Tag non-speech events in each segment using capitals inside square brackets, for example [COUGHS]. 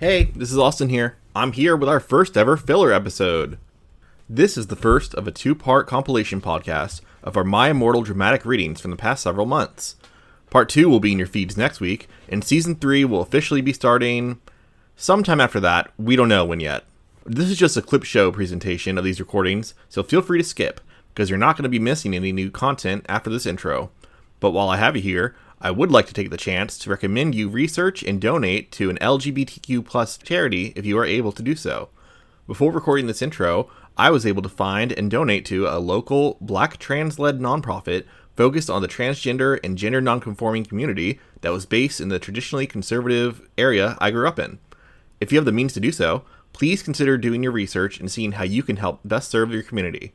Hey, this is Austin here. I'm here with our first ever filler episode. This is the first of a two part compilation podcast of our My Immortal dramatic readings from the past several months. Part 2 will be in your feeds next week, and Season 3 will officially be starting sometime after that. We don't know when yet. This is just a clip show presentation of these recordings, so feel free to skip, because you're not going to be missing any new content after this intro. But while I have you here, I would like to take the chance to recommend you research and donate to an LGBTQ plus charity if you are able to do so. Before recording this intro, I was able to find and donate to a local black trans led nonprofit focused on the transgender and gender nonconforming community that was based in the traditionally conservative area I grew up in. If you have the means to do so, please consider doing your research and seeing how you can help best serve your community.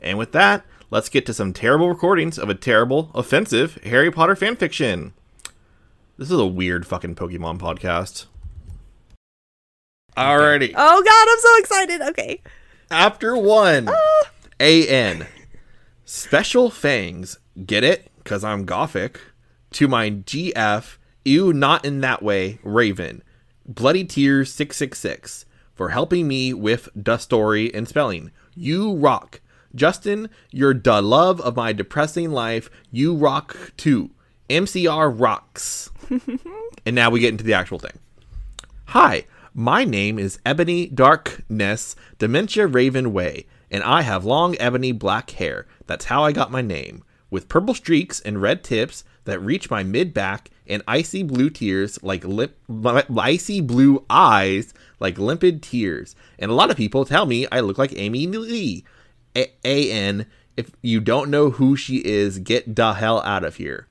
And with that, let's get to some terrible recordings of a terrible, offensive Harry Potter fanfiction. This is a weird fucking Pokemon podcast. Alrighty. Oh god, I'm so excited. Okay. After one, ah. AN. Special Fangs. Get it? Because I'm Gothic. To my GF, ew, not in that way, Raven. Bloody Tears 666 for helping me with the story and spelling. You rock. Justin, you're the love of my depressing life. You rock too. MCR rocks. [LAUGHS] and now we get into the actual thing. Hi, my name is Ebony Darkness Dementia Raven Way, and I have long ebony black hair. That's how I got my name. With purple streaks and red tips that reach my mid back and icy blue tears like lip, [LAUGHS] icy blue eyes like limpid tears. And a lot of people tell me I look like Amy Lee. A N. If you don't know who she is, get the hell out of here.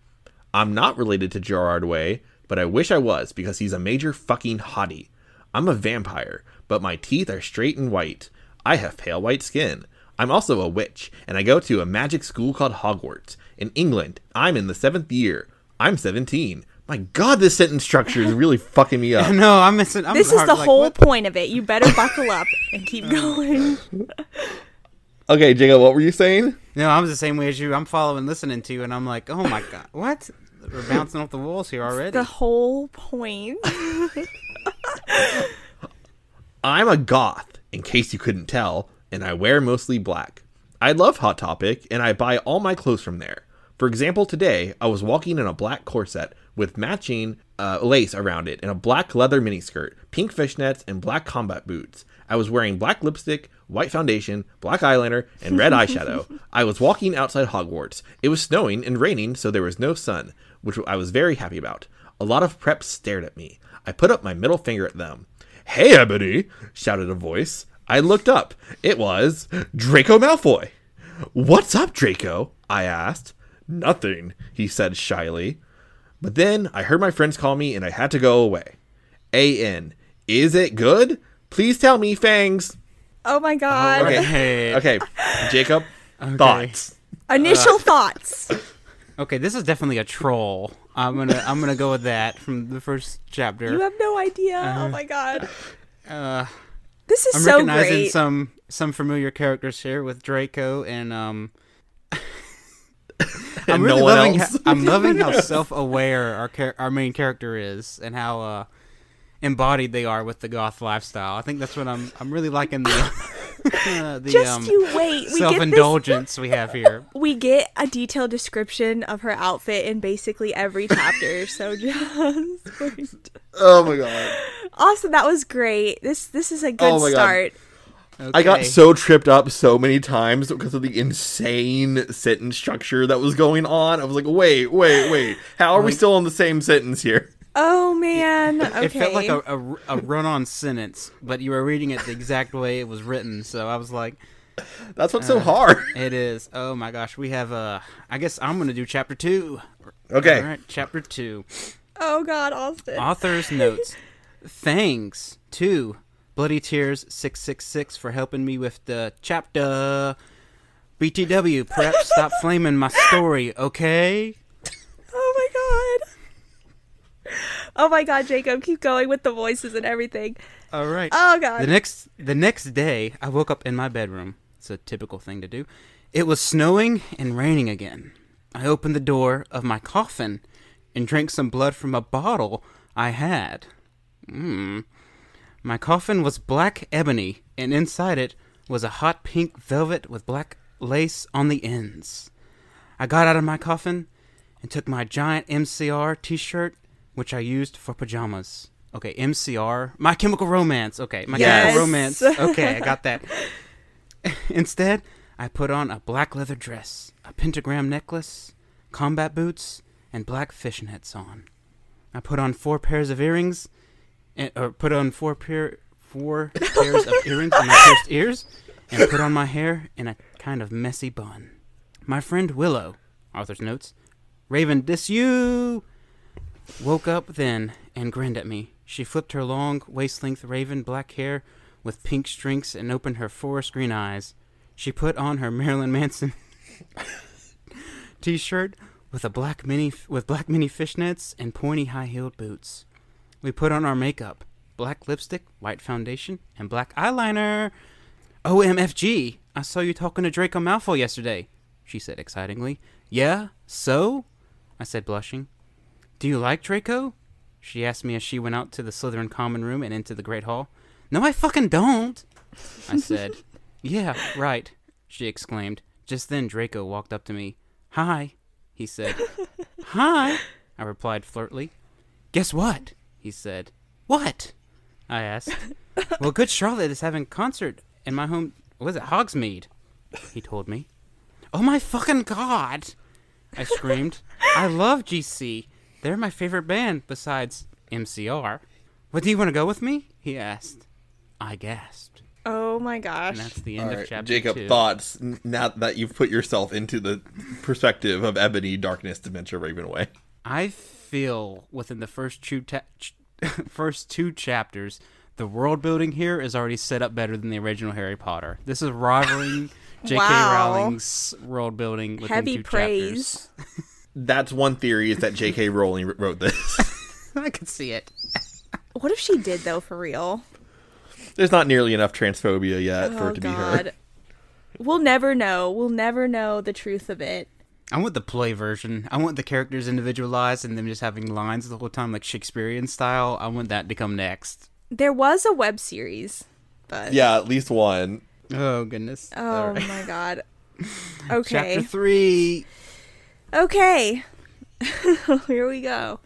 I'm not related to Gerard Way, but I wish I was because he's a major fucking hottie. I'm a vampire, but my teeth are straight and white. I have pale white skin. I'm also a witch, and I go to a magic school called Hogwarts. In England, I'm in the seventh year. I'm 17. My god, this sentence structure is really [LAUGHS] fucking me up. No, I'm missing. I'm This is the like, whole what? point of it. You better buckle up and keep [LAUGHS] oh, going. Okay, Jacob, what were you saying? No, I'm the same way as you. I'm following, listening to, you, and I'm like, oh my god, what? We're bouncing off the walls here already. The whole point. [LAUGHS] I'm a goth, in case you couldn't tell, and I wear mostly black. I love Hot Topic, and I buy all my clothes from there. For example, today I was walking in a black corset with matching uh, lace around it and a black leather miniskirt, pink fishnets, and black combat boots. I was wearing black lipstick, white foundation, black eyeliner, and red [LAUGHS] eyeshadow. I was walking outside Hogwarts. It was snowing and raining, so there was no sun, which I was very happy about. A lot of preps stared at me. I put up my middle finger at them. Hey, Ebony! shouted a voice. I looked up. It was Draco Malfoy. What's up, Draco? I asked. Nothing, he said shyly. But then I heard my friends call me and I had to go away. A.N. Is it good? Please tell me, Fangs. Oh my god. Okay. Hey. Okay, Jacob, thoughts. Initial thoughts. Okay, this is definitely a troll. I'm gonna I'm gonna go with that from the first chapter. You have no idea. oh my god. uh, This is I'm so recognizing great. some some familiar characters here with Draco and um. [LAUGHS] I'm And really no one loving. else. How, I'm [LAUGHS] loving how self-aware our char- our main character is, and how uh, embodied they are with the goth lifestyle. I think that's what I'm. I'm really liking the [LAUGHS] uh, the Just um, you wait. We get this. self-indulgence we have here. [LAUGHS] We get a detailed description of her outfit in basically every chapter. so [LAUGHS] just wait. Oh my god. Awesome. That was great. This this is a good Oh my God. start. I got so tripped up so many times because of the insane sentence structure that was going on. I was like, wait, wait, wait. How are we still on the same sentence here? Oh man. Okay. It felt like a, a, a run-on sentence, but you were reading it the exact way it was written. So I was like, That's what's so hard. [LAUGHS] "It is." Oh my gosh, we have Uh, I guess I'm gonna do chapter two. Okay. All right, chapter two. oh god, Austin. Author's notes. [LAUGHS] Thanks to Bloody Tears six six six for helping me with the chapter. BTW, perhaps stop flaming my story, okay? [LAUGHS] Oh my god. [LAUGHS] Oh my god, Jacob, keep going with the voices and everything. All right. Oh god. The next the next day, I woke up in my bedroom. It's a typical thing to do. It was snowing and raining again. I opened the door of my coffin and drank some blood from a bottle I had. Mmm. My coffin was black ebony, and inside it was a hot pink velvet with black lace on the ends. I got out of my coffin and took my giant MCR t shirt, which I used for pajamas. Okay, MCR, My Chemical Romance. Okay, My Yes. Chemical Romance. Okay, I got that. [LAUGHS] Instead, I put on a black leather dress, a pentagram necklace, combat boots, and black fishnets on. I put on four pairs of earrings, and, or put on four pair four [LAUGHS] pairs of earrings in my pierced ears, and put on my hair in a kind of messy bun. My friend Willow, author's notes, Raven dis you, woke up then and grinned at me. She flipped her long, waist-length raven black hair with pink streaks and opened her forest green eyes. She put on her Marilyn Manson [LAUGHS] t-shirt with a black mini with black mini fishnets and pointy high-heeled boots. We put on our makeup, black lipstick, white foundation, and black eyeliner. OMFG! I saw you talking to Draco Malfoy yesterday, she said excitingly. Yeah? So? I said, blushing. Do you like Draco? She asked me as she went out to the Slytherin common room and into the Great Hall. No, I fucking don't! I [LAUGHS] said. yeah, right, she exclaimed. Just then Draco walked up to me. Hi, he said. [LAUGHS] Hi, I replied flirtly. Guess what? he said. What? I asked. [LAUGHS] well, Good Charlotte is having a concert in my home. Was it? Hogsmeade, he told me. Oh my fucking god! I screamed. I love GC. They're my favorite band besides MCR. What do you want to go with me? He asked. I gasped. Oh my And gosh. that's the All end of right, chapter Jacob, two. thoughts now that you've put yourself into the perspective of Ebony, Darkness, Dementia, Raven Way. I feel within the first two ta- ch- [LAUGHS] first two chapters, the world building here is already set up better than the original Harry Potter. This is rivaling J.K. [LAUGHS] Wow. Rowling's world building within Heavy two praise. [LAUGHS] That's one theory is that J.K. Rowling wrote this. [LAUGHS] [LAUGHS] I could see it. What if she did though for real? There's not nearly enough transphobia yet for oh it to be god. her. We'll never know. We'll never know the truth of it. I want the play version. I want the characters individualized and them just having lines the whole time, like Shakespearean style. I want that to come next. There was a web series, but Yeah, at least one. Oh goodness. Oh All right. my god. Okay. [LAUGHS] Chapter Okay. three. Okay. [LAUGHS] Here we go.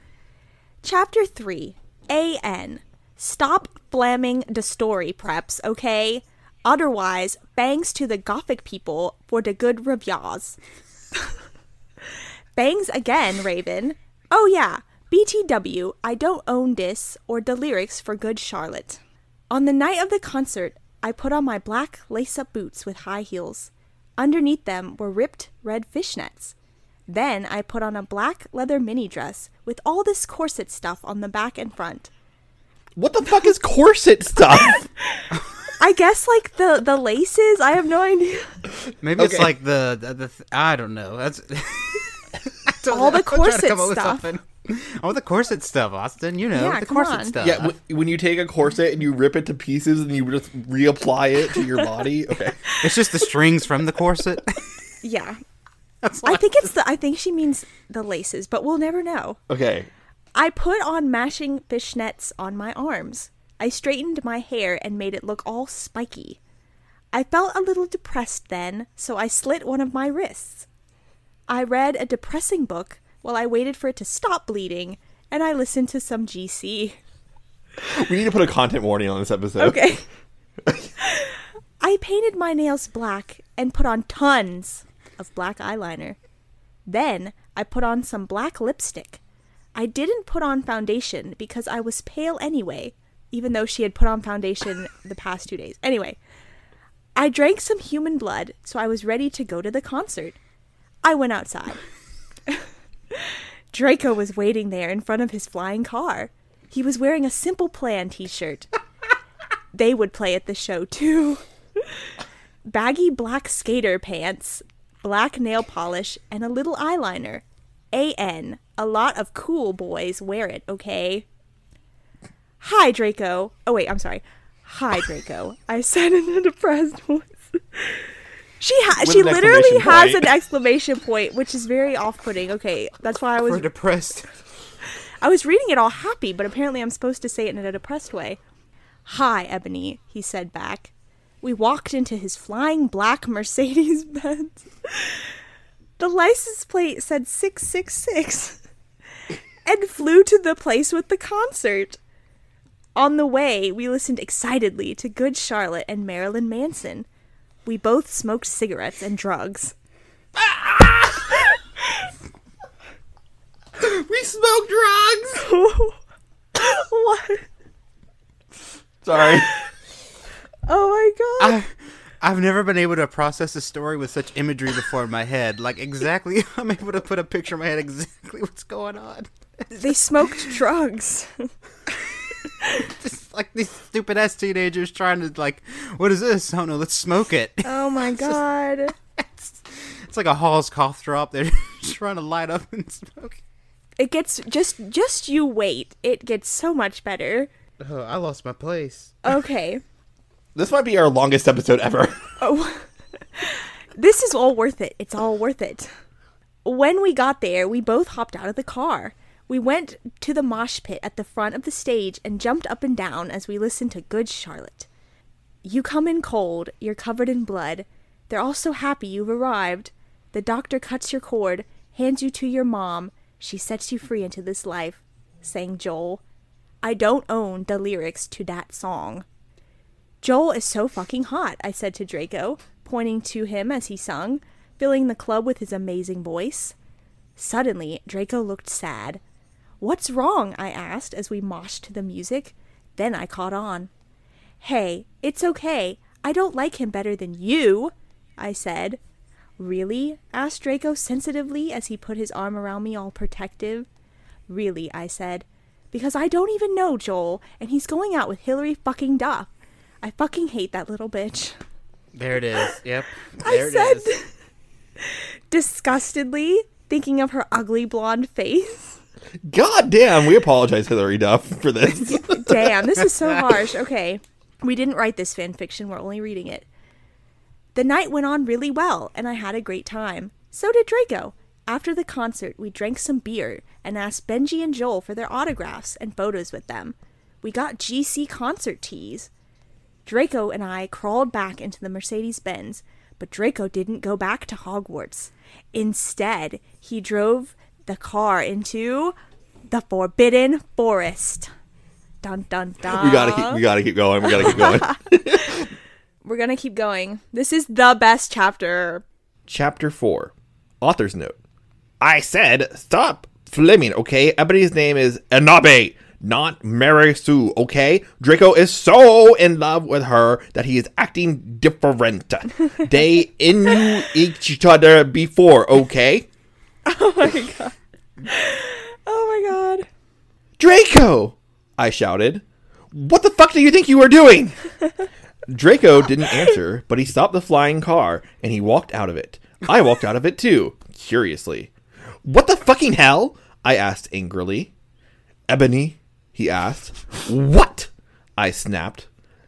Chapter 3. AN. Stop flamming the story preps, okay? Otherwise, bangs to the gothic people for the good reviews. [LAUGHS] bangs again, Raven. Oh yeah, BTW, I don't own this or the lyrics for Good Charlotte. On the night of the concert, I put on my black lace up boots with high heels. Underneath them were ripped red fishnets. Then I put on a black leather mini dress with all this corset stuff on the back and front. What the fuck is corset stuff? [LAUGHS] I guess like the the laces. I have no idea. Maybe it's like the the, the th- I don't know. That's [LAUGHS] don't All know. the [LAUGHS] I'm trying to corset come up with stuff. All the corset stuff, Austin. You know Yeah, the corset on. stuff. yeah, w- when you take a corset and you rip it to pieces and you just reapply it to your body. Okay. it's just the strings from the corset. Yeah, That's [LAUGHS] I think it's the. I think she means the laces, but we'll never know. Okay. I put on mashing fishnets on my arms. I straightened my hair and made it look all spiky. I felt a little depressed then, so I slit one of my wrists. I read a depressing book while I waited for it to stop bleeding, and I listened to some GC. [LAUGHS] We need to put a content warning on this episode. Okay. [LAUGHS] I painted my nails black and put on tons of black eyeliner. Then I put on some black lipstick. I didn't put on foundation because I was pale anyway, even though she had put on foundation [LAUGHS] the past two days. Anyway, I drank some human blood, so I was ready to go to the concert. I went outside. [LAUGHS] Draco was waiting there in front of his flying car. He was wearing a Simple Plan t shirt. [LAUGHS] they would play at the show too. Baggy black skater pants, black nail polish, and a little eyeliner. AN. A lot of cool boys wear it, okay? Hi, Draco. Oh, wait, I'm sorry. Hi, Draco. I said in a depressed [LAUGHS] voice. She ha- she literally has point. an exclamation point, which is very off-putting. Okay, that's why I was We're depressed. I was reading it all happy, but apparently I'm supposed to say it in a depressed way. Hi, Ebony, he said back. We walked into his flying black Mercedes [LAUGHS] Benz. The license plate said 666 and flew to the place with the concert. On the way, we listened excitedly to Good Charlotte and Marilyn Manson. We both smoked cigarettes and drugs. We smoked drugs. [LAUGHS] what? Sorry. [LAUGHS] Oh my god. I, I've never been able to process a story with such imagery before in my head. Like exactly, [LAUGHS] I'm able to put a picture in my head exactly what's going on. [LAUGHS] they smoked drugs. [LAUGHS] Just like these stupid ass teenagers trying to like, what is this? Oh, I don't know. Let's smoke it. Oh my god. It's, it's like a Hall's cough drop. They're just trying to light up and smoke. It gets just just you wait. It gets so much better. Oh, I lost my place. Okay. This might be our longest episode ever. [LAUGHS] Oh. this is all worth it. It's all worth it. When we got there, we both hopped out of the car. We went to the mosh pit at the front of the stage and jumped up and down as we listened to Good Charlotte. You come in cold, you're covered in blood. They're all so happy you've arrived. The doctor cuts your cord, hands you to your mom. She sets you free into this life, sang Joel. I don't own the lyrics to that song. Joel is so fucking hot, I said to Draco, pointing to him as he sung, filling the club with his amazing voice. Suddenly, Draco looked sad. What's wrong? I asked as we moshed to the music. Then I caught on. Hey, it's okay. I don't like him better than you, I said. Really? asked Draco sensitively as he put his arm around me all protective. Really, I said. Because I don't even know Joel, and he's going out with Hilary fucking Duff. I fucking hate that little bitch. There it is. [LAUGHS] Yep. I it said is. [LAUGHS] disgustedly, thinking of her ugly blonde face. God damn, we apologize, Hilary Duff, for this. [LAUGHS] Damn, this is so harsh. Okay. We didn't write this fan fiction, we're only reading it. The night went on really well, and I had a great time. So did Draco. After the concert, we drank some beer and asked Benji and Joel for their autographs and photos with them. We got GC concert tees. Draco and I crawled back into the Mercedes Benz, but Draco didn't go back to Hogwarts. Instead, he drove the car into the Forbidden Forest. Dun dun dun. we gotta keep we gotta keep going. We gotta keep going. [LAUGHS] [LAUGHS] We're gonna keep going. This is the best chapter. Chapter 4. Author's note. I said stop flaming, okay? Ebony's name is Enabe, not Mary Sue, okay? Draco is so in love with her that he is acting different. [LAUGHS] they knew each other before, okay? Oh my god. Oh my god. Draco! I shouted. What the fuck do you think you were doing? Draco didn't answer, but he stopped the flying car and he walked out of it. I walked out of it too, curiously. What the fucking hell? I asked angrily. Ebony, he asked. What? I snapped.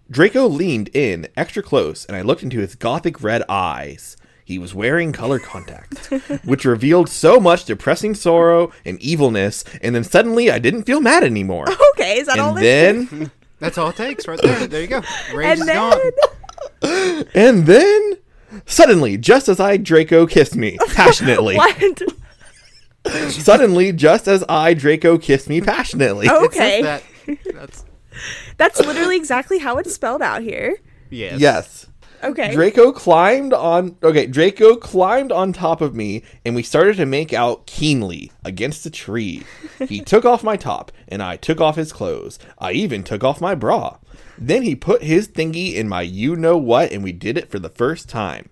Draco leaned in extra close and I looked into his gothic red eyes. He was wearing color contacts, [LAUGHS] which revealed so much depressing sorrow and evilness, and then suddenly I didn't feel mad anymore. Okay, is that all and this? then [LAUGHS] That's all it takes right there. There you go. Rage and is then gone. [LAUGHS] and then suddenly just as i draco kissed me passionately what? [LAUGHS] suddenly just as i draco kissed me passionately Oh. It says Okay. that. That's [LAUGHS] That's literally exactly how it's spelled out here. yes. yes Okay. draco climbed on okay draco climbed on top of me and we started to make out keenly against a tree he [LAUGHS] took off my top and i took off his clothes i even took off my bra then he put his thingy in my you know what and we did it for the first time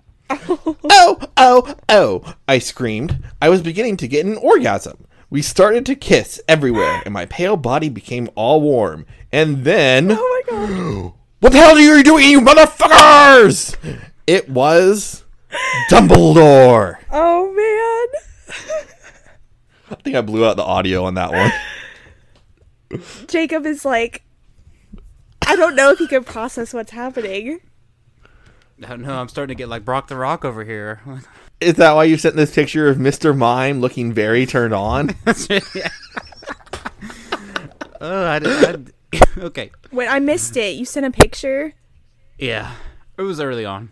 oh, oh, oh, I screamed. I was beginning to get an orgasm. We started to kiss everywhere, and my pale body became all warm. And then. Oh my god. [GASPS] What the hell are you doing, you motherfuckers? It was. Dumbledore. Oh man. I think I blew out the audio on that one. Jacob is like I don't know if he can process what's happening. [LAUGHS] No, no, I'm starting to get like Brock the Rock over here. [LAUGHS] Is that why you sent this picture of Mr. Mime looking very turned on? [LAUGHS] oh, I, did- I, okay. Wait, I missed it. You sent a picture. Yeah. It was early on.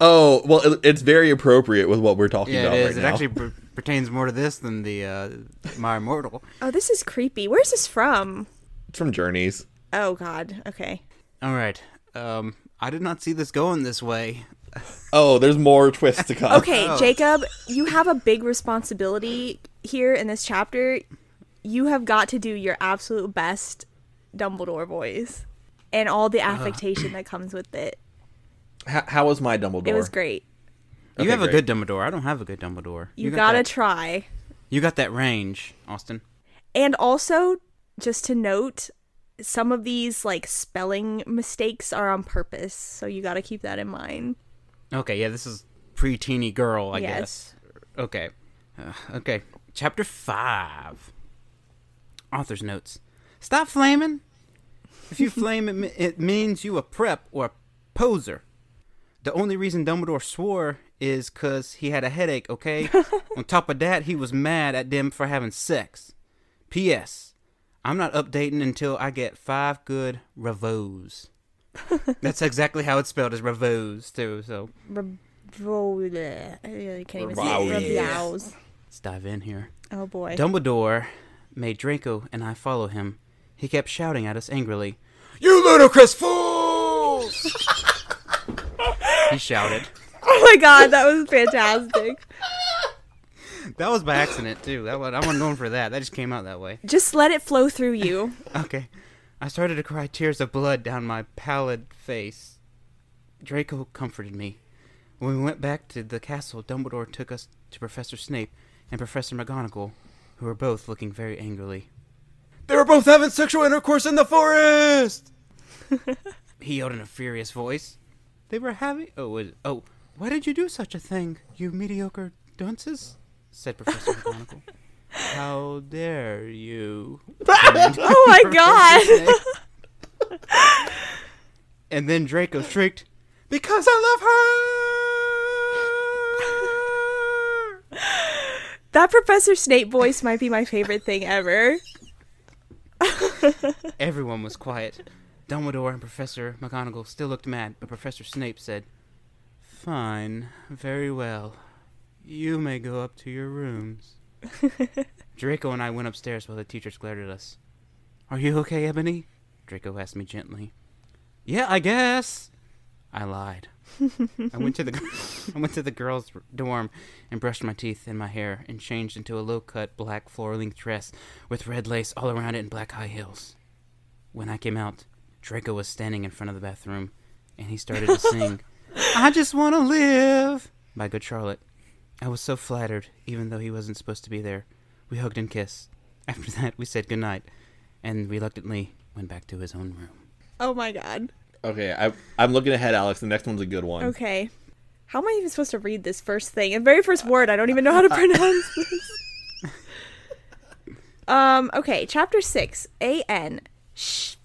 Oh well, it, it's very appropriate with what we're talking Yeah, about it is. right it now. actually per- pertains more to this than the uh, My Immortal. Oh, this is creepy. Where's this from? it's from Journeys. Oh God. Okay. All right. Um, I did not see this going this way. Oh, there's more twists to come. Okay, Oh. Jacob, you have a big responsibility here in this chapter. You have got to do your absolute best Dumbledore voice and all the uh-huh. affectation that comes with it. H- how was my Dumbledore? It was great. You Okay, have a good Dumbledore. I don't have a good Dumbledore. You, got gotta that- try. you got that range, Austin. And also, just to note, some of these like spelling mistakes are on purpose, so you got to keep that in mind. Okay, yeah, this is pre-teeny girl, I Yes. guess. Okay. Uh, okay. Chapter 5. Author's notes. Stop flaming. If you flame, it, it means you a prep or a poser. The only reason Dumbledore swore is because he had a headache, okay? [LAUGHS] On top of that, he was mad at them for having sex. P.S. I'm not updating until I get five good revos. [LAUGHS] That's exactly how it's spelled, as revos, too, so... Ravola. I can't even say Ravola. it. Ravows. Let's dive in here. Oh boy. Dumbledore made Draco and I follow him. He kept shouting at us angrily. You ludicrous fools! [LAUGHS] he shouted. Oh my god, that was fantastic. That was by accident too. That was, I wasn't going for that. That just came out that way. Just let it flow through you. [LAUGHS] Okay. I started to cry tears of blood down my pallid face. Draco comforted me. When we went back to the castle, Dumbledore took us to Professor Snape and Professor McGonagall, who were both looking very angrily. They were both having sexual intercourse in the forest! [LAUGHS] he yelled in a furious voice. They were having. Oh, was, oh, why did you do such a thing, you mediocre dunces? Said Professor McGonagall. [LAUGHS] How dare you? [LAUGHS] Oh my god. [LAUGHS] And then Draco shrieked, Because I love her! That Professor Snape voice might be my favorite thing ever. Everyone was quiet. Dumbledore and Professor McGonagall still looked mad, but Professor Snape said, Fine, very well. You may go up to your rooms. [LAUGHS] Draco and I went upstairs while the teachers glared at us. Are you okay, Ebony? Draco asked me gently. Yeah, I guess. I lied. I went to the [LAUGHS] [LAUGHS] I went to the girls' dorm and brushed my teeth and my hair and changed into a low-cut black floor-length dress with red lace all around it and black high heels. When I came out, Draco was standing in front of the bathroom and he started to sing I Just Want to Live by Good Charlotte. I was so flattered, even though he wasn't supposed to be there. We hugged and kissed. [LAUGHS] After that, we said goodnight and reluctantly went back to his own room. Oh my god. Okay, I, I'm looking ahead, Alex. The next one's a good one. Okay. How am I even supposed to read this first thing? The very first word, I don't even know how to [LAUGHS] pronounce this. [LAUGHS] um, okay, chapter 6. A-N. Sh-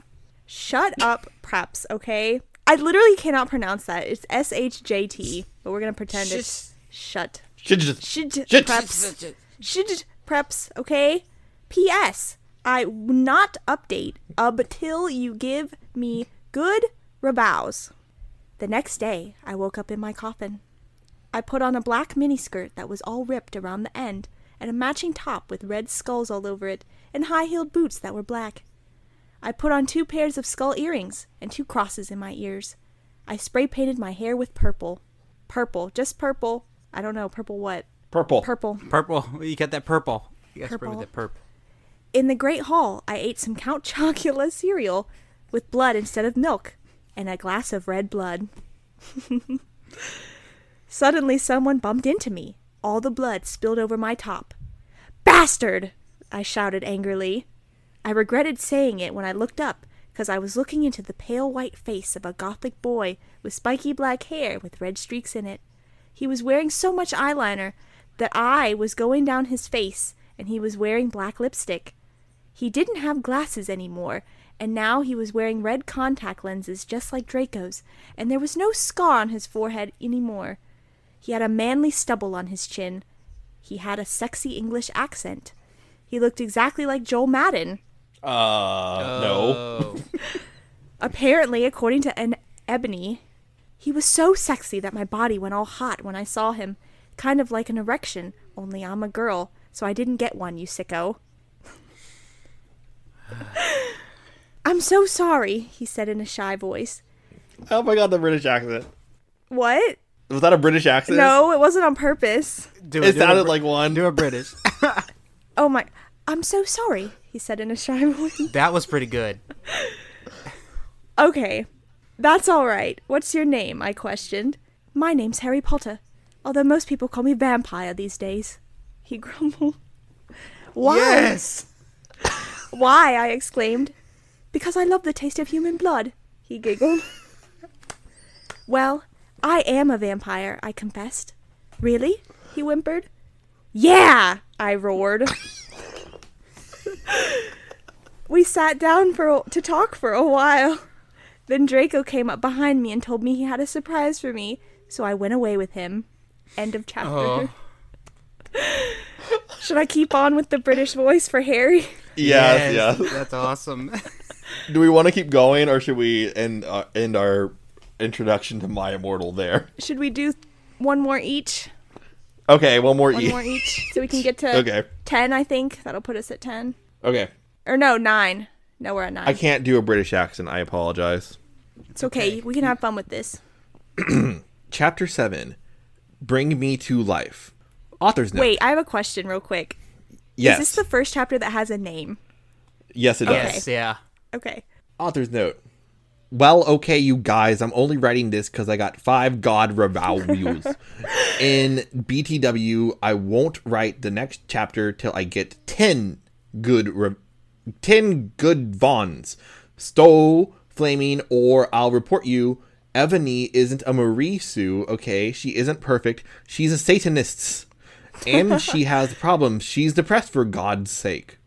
shut up, preps, okay? I literally cannot pronounce that. It's S-H-J-T, but we're gonna pretend it's shut. Shit, Shit. preps. Shit, preps, okay? P.S. I will not update until you give me good rebows. The next day, I woke up in my coffin. I put on a black miniskirt that was all ripped around the end, and a matching top with red skulls all over it, and high heeled boots that were black. I put on two pairs of skull earrings and two crosses in my ears. I spray painted my hair with purple. Purple, just purple. I don't know, purple what? purple. Purple. Purple. [LAUGHS] You got that purple. You got to with Purple. that perp. In the Great Hall, I ate some Count [LAUGHS] Chocula cereal with blood instead of milk and a glass of red blood. [LAUGHS] Suddenly, someone bumped into me. All the blood spilled over my top. Bastard! I shouted angrily. I regretted saying it when I looked up, because I was looking into the pale white face of a gothic boy with spiky black hair with red streaks in it. He was wearing so much eyeliner that I was going down his face, and he was wearing black lipstick. He didn't have glasses anymore, and now he was wearing red contact lenses just like Draco's, and there was no scar on his forehead anymore. He had a manly stubble on his chin. He had a sexy English accent. He looked exactly like Joel Madden. Uh, no. Oh. [LAUGHS] Apparently, according to an Ebony, he was so sexy that my body went all hot when I saw him. Kind of like an erection, only I'm a girl, so I didn't get one, you sicko. [SIGHS] I'm so sorry, he said in a shy voice. Oh my god, the British accent. What? Was that a British accent? No, it wasn't on purpose. Do It do sounded Br- like one. Do a British. [LAUGHS] Oh my. I'm so sorry, he said in a shy [LAUGHS] voice. that was pretty good. Okay, that's all right. What's your name? I questioned. My name's Harry Potter, although most people call me Vampire these days. He [LAUGHS] grumbled. Why? Why? I exclaimed. Because I love the taste of human blood, he giggled. well, I am a vampire, I confessed. Really? He whimpered. Yeah! I roared. [LAUGHS] we sat down for to talk for a while. Then Draco came up behind me and told me he had a surprise for me, so I went away with him. End of chapter. Oh. [LAUGHS] Should I keep on with the British voice for Harry? Yes, yes. That's awesome. [LAUGHS] Do we want to keep going, or should we end uh, end our introduction to My Immortal there? Should we do one more each? Okay, one more One e. more each, so we can get to [LAUGHS] Okay. ten. I think that'll put us at ten. Okay, Or no, nine. No, we're at nine. I can't do a British accent. I apologize. It's okay. We can have fun with this. [CLEARS THROAT] Chapter seven. Bring me to life. Author's note. Wait, I have a question, real quick. Yes. Is this the first chapter that has a name? yes, it does. yes, yeah. Okay. Author's note. Well, okay, you guys, I'm only writing this because I got five God reviews. [LAUGHS] In BTW, I won't write the next chapter till I get 10 good re- 10 good Vons. Stowe, Flaming, or I'll report you. Evany isn't a Marie Sue, okay? She isn't perfect. She's a Satanist. And she [LAUGHS] has problems. She's depressed for God's sake.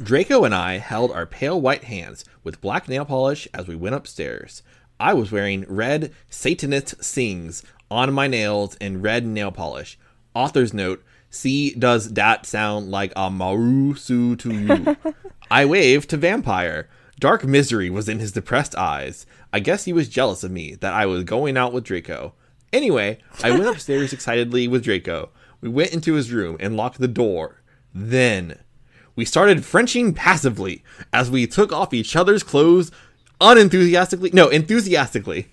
Draco and I held our pale white hands with black nail polish as we went upstairs. I was wearing red Satanist sings on my nails and red nail polish. Author's note See, does that sound like a Marusu to you? [LAUGHS] I waved to Vampire. Dark misery was in his depressed eyes. I guess he was jealous of me that I was going out with Draco. Anyway, I went upstairs [LAUGHS] excitedly with Draco. We went into his room and locked the door. Then we started Frenching passively as we took off each other's clothes unenthusiastically. No, enthusiastically.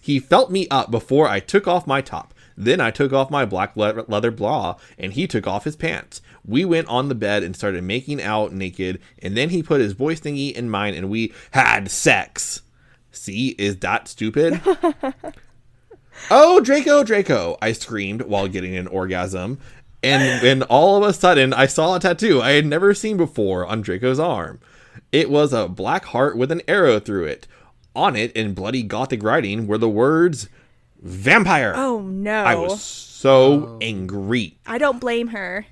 He felt me up before I took off my top. Then I took off my black le- leather bra and he took off his pants. We went on the bed and started making out naked, and then he put his voice thingy in mine and we had sex. See, is that stupid? [LAUGHS] oh, Draco, Draco, I screamed while getting an orgasm. And then all of a sudden, I saw a tattoo I had never seen before on Draco's arm. It was a black heart with an arrow through it. On it, in bloody gothic writing, were the words vampire. Oh no. I was so oh. angry. I don't blame her.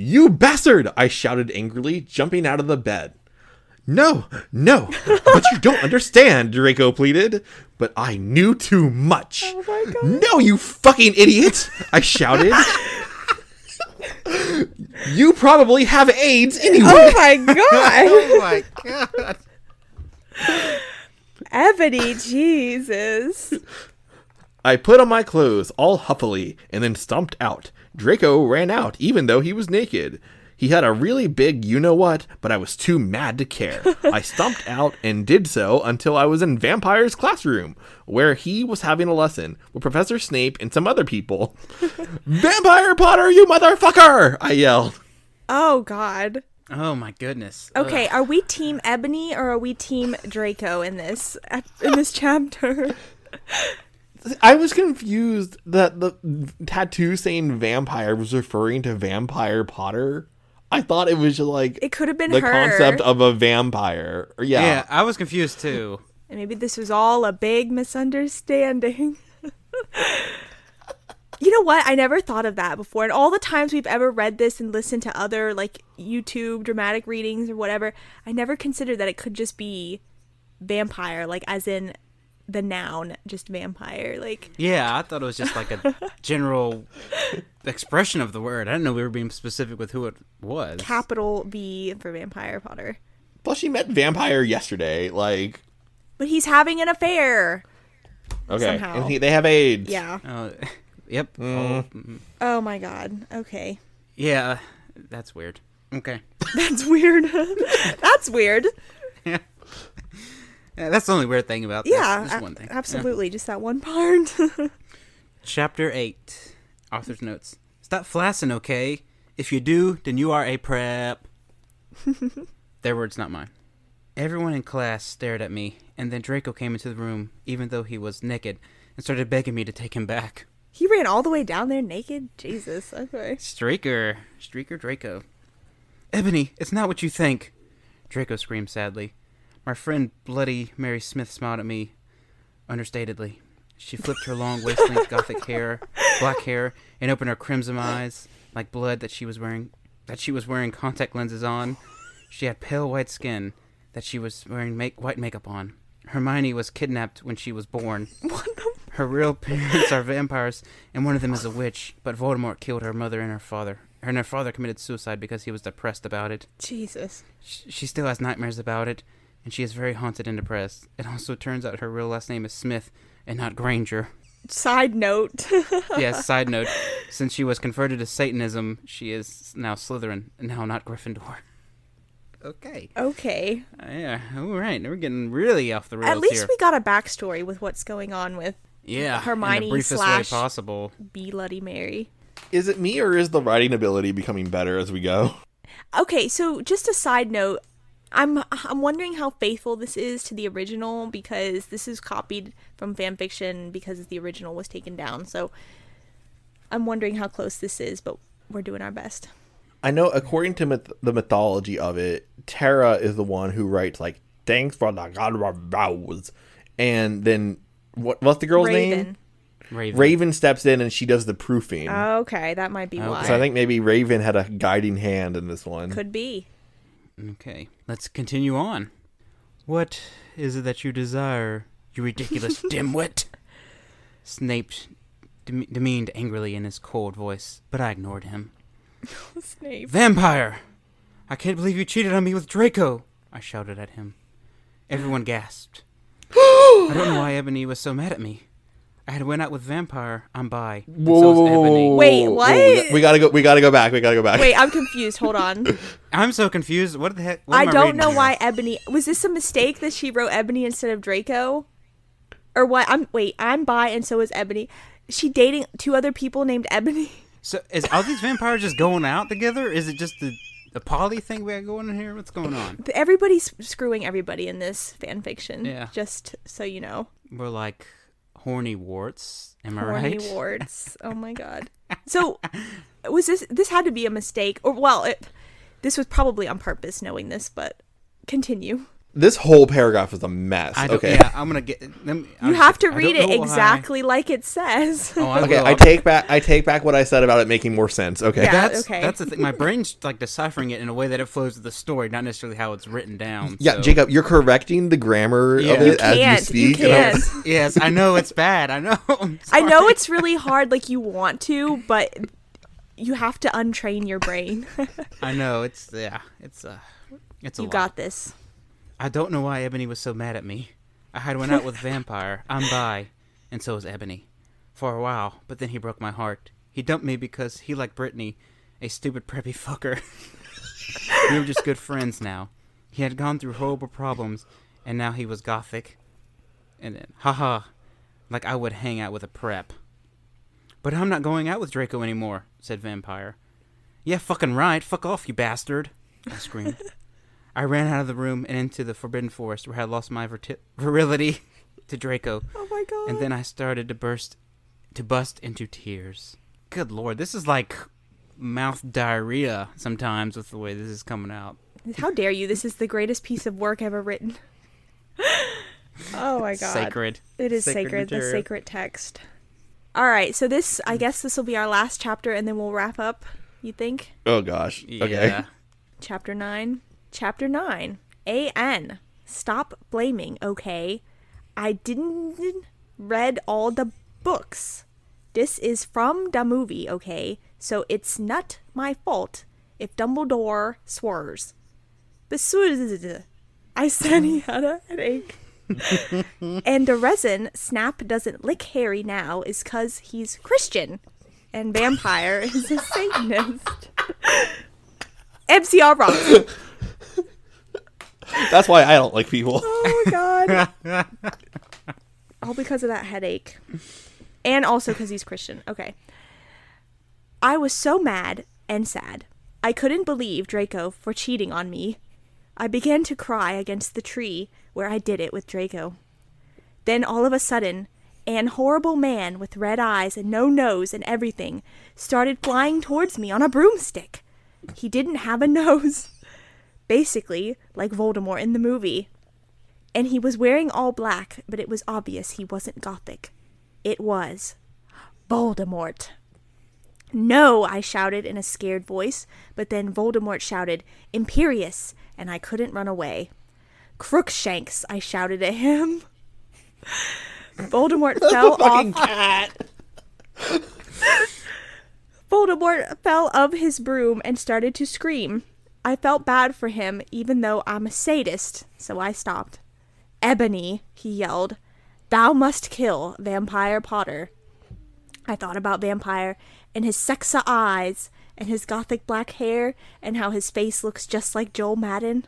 You bastard! I shouted angrily, jumping out of the bed. No, no, [LAUGHS] but you don't understand, Draco pleaded. But I knew too much. Oh my god. No, you fucking idiot! I shouted. you probably have AIDS anyway. Oh my god. [LAUGHS] Oh my god. Ebony, Jesus. I put on my clothes all huffily and then stomped out. Draco ran out, even though he was naked. He had a really big you know what, but I was too mad to care. [LAUGHS] I stomped out and did so until I was in Vampire's classroom, where he was having a lesson with Professor Snape and some other people. [LAUGHS] Vampire Potter, you motherfucker! I yelled. Oh god. Oh my goodness. Okay, are we team Ebony or are we team Draco in this in this chapter? [LAUGHS] I was confused that the tattoo saying vampire was referring to Vampire Potter. I thought it was just like It could have been the her. concept of a vampire. Yeah. Yeah, I was confused too. And maybe this was all a big misunderstanding. [LAUGHS] you know what? I never thought of that before. And all the times we've ever read this and listened to other like YouTube dramatic readings or whatever, I never considered that it could just be vampire, like as in the noun, just vampire. Like, Yeah, I thought it was just like a [LAUGHS] general expression of the word. I didn't know we were being specific with who it was. capital V for Vampire Potter. Plus, she met vampire yesterday. Like, But he's having an affair. okay, Somehow. and he, they have AIDS. Yeah. Oh, [LAUGHS] yep. Mm. Oh, mm, Oh my god. Okay. yeah, that's weird. Okay. [LAUGHS] That's weird. [LAUGHS] That's weird. [LAUGHS] Yeah. Yeah, that's the only weird thing about this, Yeah, this a- one thing. Yeah. absolutely. Just that one part. Chapter 8. Author's notes. Stop flassing, okay? If you do, then you are a prep. Their words, not mine. Everyone in class stared at me, and then Draco came into the room, even though he was naked, and started begging me to take him back. He ran all the way down there naked. Jesus. Okay. Streaker. Streaker Draco. Ebony, it's not what you think. Draco screamed sadly. My friend Bloody Mary Smith smiled at me understatedly. She flipped her long waist length gothic hair, black hair, and opened her crimson eyes like blood that she was wearing that she was wearing contact lenses on. She had pale white skin that she was wearing make, white makeup on. Hermione was kidnapped when she was born. Her real parents are vampires, and one of them is a witch. But Voldemort killed her mother and her father. Her and her father committed suicide because he was depressed about it. Jesus. Sh- She still has nightmares about it, and she is very haunted and depressed. It also turns out her real last name is Smith and not Granger. Side note. [LAUGHS] yes, side [LAUGHS] note, since she was converted to Satanism, she is now Slytherin and now not Gryffindor. Okay. okay. Uh, yeah, all right. We're getting really off the rails At least here. we got a backstory with what's going on with yeah, Hermione in the briefest slash- way possible. B Bloody Mary. Is it me or is the writing ability becoming better as we go? Okay, so just a side note, I'm I'm wondering how faithful this is to the original because this is copied from fan fiction because the original was taken down. So I'm wondering how close this is, but we're doing our best. I know, according to myth- the mythology of it, Tara is the one who writes like "Thanks for the God vows," and then what? What's the girl's name? Raven. Raven. Raven steps in and she does the proofing. Okay, that might be why. so I think maybe Raven had a guiding hand in this one. Could be. Okay, let's continue on. What is it that you desire, you ridiculous [LAUGHS] dimwit? Snape dem- demeaned angrily in his cold voice, but I ignored him. [LAUGHS] Snape. Vampire! I can't believe you cheated on me with Draco! I shouted at him. Everyone gasped. I don't know why Ebony was so mad at me. I had went out with Vampire. I'm bi. and Whoa, so whoa, whoa, Ebony. Wait, what? We, got, we gotta go. We gotta go back. We gotta go back. Wait, I'm confused. Hold on. [LAUGHS] I'm so confused. What the heck? what I don't reading know here? why Ebony was this a mistake that she wrote Ebony instead of Draco? Or what? I'm wait, I'm bi and so is Ebony. She dating two other people named Ebony? So is all these vampires just going out together? Is it just the the poly thing we got going on here? What's going on? Everybody's screwing everybody in this fan fiction. Yeah. Just so you know. We're like horny warts. Am I Horny right? warts. [LAUGHS] Oh my god. So was this this had to be a mistake or well, it, this was probably on purpose knowing this, but continue. This whole paragraph is a mess. I don't, okay. Yeah, I'm gonna get. Let me, You I'm- have to I read it know why- exactly like it says. Oh, I [LAUGHS] Okay, will. I take back. I take back what I said about it making more sense. Okay. Yeah. That's okay. that's the thing. My brain's like deciphering it in a way that it flows with the story, not necessarily how it's written down. Yeah, so- Jacob, you're correcting the grammar Yeah. of You it as you can't, you speak. and I'm- can't. [LAUGHS] Yes, I know it's bad. I know. [LAUGHS] I'm know it's really hard, like you want to, but you have to untrain your brain. I know it's yeah. It's uh, it's a you lot. got this. I don't know why Ebony was so mad at me. I had went out with Vampire. I'm bi, and so is Ebony. For a while, but then he broke my heart. He dumped me because he liked Brittany, a stupid preppy fucker. [LAUGHS] we were just good friends now. He had gone through horrible problems, and now he was gothic. And then, haha, like I would hang out with a prep. But I'm not going out with Draco anymore, said Vampire. Yeah, fucking right. Fuck off, you bastard. I screamed. [LAUGHS] I ran out of the room and into the Forbidden Forest where I lost my virti- virility [LAUGHS] to Draco. Oh my god. And then I started to burst, to bust into tears. Good lord, this is like mouth diarrhea sometimes with the way this is coming out. How dare you? This is the greatest piece of work ever written. [LAUGHS] oh my god. Sacred. It is Sacred sacred, the sacred text. All right, so this I guess this will be our last chapter and then we'll wrap up, you think? Oh gosh. Okay. Yeah. [LAUGHS] Chapter 9. Chapter 9. AN. Stop blaming, okay? I didn't read all the books. This is from the movie, okay? So it's not my fault if Dumbledore swears. Besides, I said he had a headache. [LAUGHS] and the reason Snap doesn't lick Harry now is because he's Christian and Vampire is a Satanist. [LAUGHS] MCR rocks. [LAUGHS] That's why I don't like people. Oh my god. [LAUGHS] All because of that headache. And also because he's Christian. Okay. I was so mad and sad. I couldn't believe Draco for cheating on me. I began to cry against the tree where I did it with Draco. Then all of a sudden, an horrible man with red eyes and no nose and everything started flying towards me on a broomstick. He didn't have a [LAUGHS] nose. Basically, like Voldemort in the movie. And he was wearing all black, but it was obvious he wasn't gothic. It was Voldemort. No, I shouted in a scared voice, but then Voldemort shouted, Imperious, and I couldn't run away. Crookshanks, I shouted at him. [LAUGHS] Voldemort fell off. cat. [LAUGHS] Voldemort fell of his broom and started to scream. I felt bad for him, even though I'm a sadist, so I stopped. Ebony, he yelled, thou must kill Vampire Potter. I thought about Vampire and his sexa eyes and his gothic black hair and how his face looks just like Joel Madden.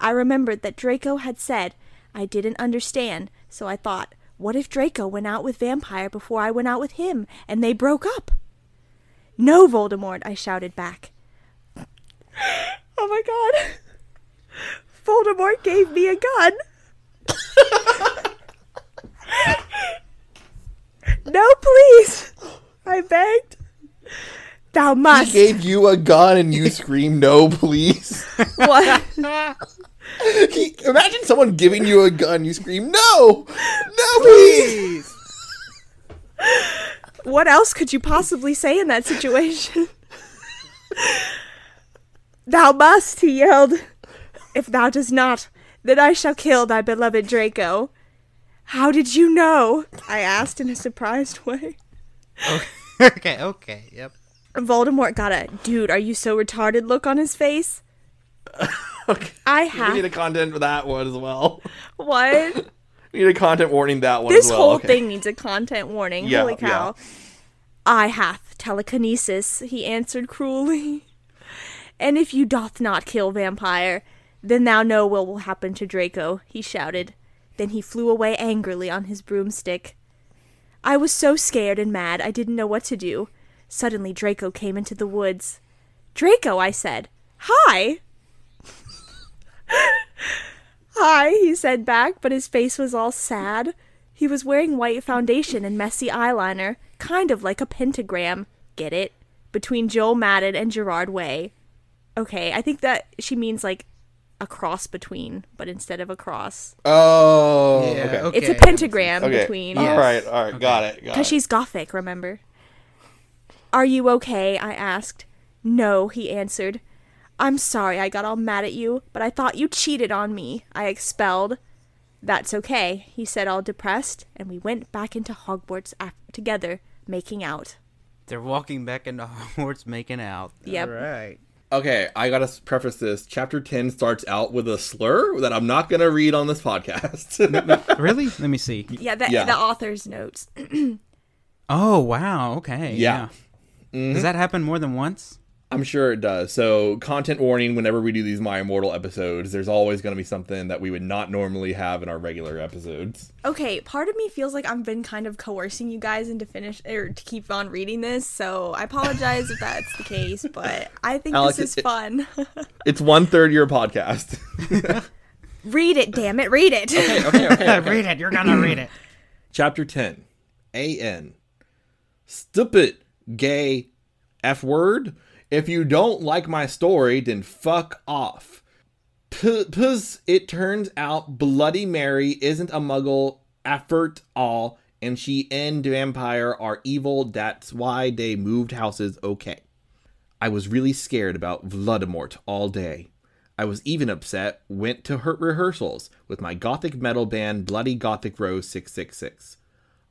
I remembered that Draco had said I didn't understand, so I thought, what if Draco went out with Vampire before I went out with him and they broke up? No, Voldemort, I shouted back. Oh my god. Voldemort gave me a gun. no, please. I begged. Thou must. He gave you a gun and you [LAUGHS] scream no, please. what? [LAUGHS] He- imagine someone giving you a gun, you scream no, no, please. What else could you possibly say in that situation? Thou must, he yelled. If thou does not, then I shall kill thy beloved Draco. How did you know? I asked in a surprised way. okay, [LAUGHS] okay, yep. Voldemort got a dude, are you so retarded look on his face. [LAUGHS] Okay. I We need a content for that one as well. [LAUGHS] what? We need a content warning that one This as well. whole okay. thing needs a content warning. Yeah, Holy cow. I hath telekinesis, he answered cruelly. And if you doth not kill vampire, then thou know what will happen to Draco, he shouted. Then he flew away angrily on his broomstick. I was so scared and mad I didn't know what to do. Suddenly Draco came into the woods. Draco, I said. Hi! [LAUGHS] Hi, he said back, but his face was all sad. He was wearing white foundation and messy eyeliner, kind of like a pentagram. Get it? Between Joel Madden and Gerard Way. Okay, I think that she means like a cross between, but instead of a cross. Oh, Yeah, okay. okay. It's a pentagram Okay. between. All right, all right, got it. Because she's gothic, remember? Are you okay? I asked. No, he answered. I'm sorry I got all mad at you, but I thought you cheated on me. I expelled. That's okay, he said, all depressed, and we went back into Hogwarts af- together, making out. They're walking back into [LAUGHS] Hogwarts making out. Yep. Alright. Okay, I gotta preface this. Chapter 10 starts out with a slur that I'm not gonna read on this podcast. [LAUGHS] Really? Let me see. Yeah, the, Yeah. the author's notes. [CLEARS THROAT] Oh, wow. Okay. Yeah. yeah. Mm-hmm. Does that happen more than once? I'm sure it does. So, content warning whenever we do these My Immortal episodes, there's always gonna be something that we would not normally have in our regular episodes. okay, part of me feels like I've been kind of coercing you guys into finish or to keep on reading this, so I apologize if that's the case, but I think Alex, this is it- fun. [LAUGHS] It's one third your podcast. [LAUGHS] read it, damn it, read it. okay, okay. [LAUGHS] read it. You're gonna read it. [CLEARS THROAT] Chapter 10 A.N. Stupid gay F word. If you don't like my story, then fuck off. It turns out Bloody Mary isn't a muggle effort all, and she and Vampire are evil. That's why they moved houses okay. I was really scared about Voldemort all day. I was even upset, went to her rehearsals with my gothic metal band Bloody Gothic Rose 666.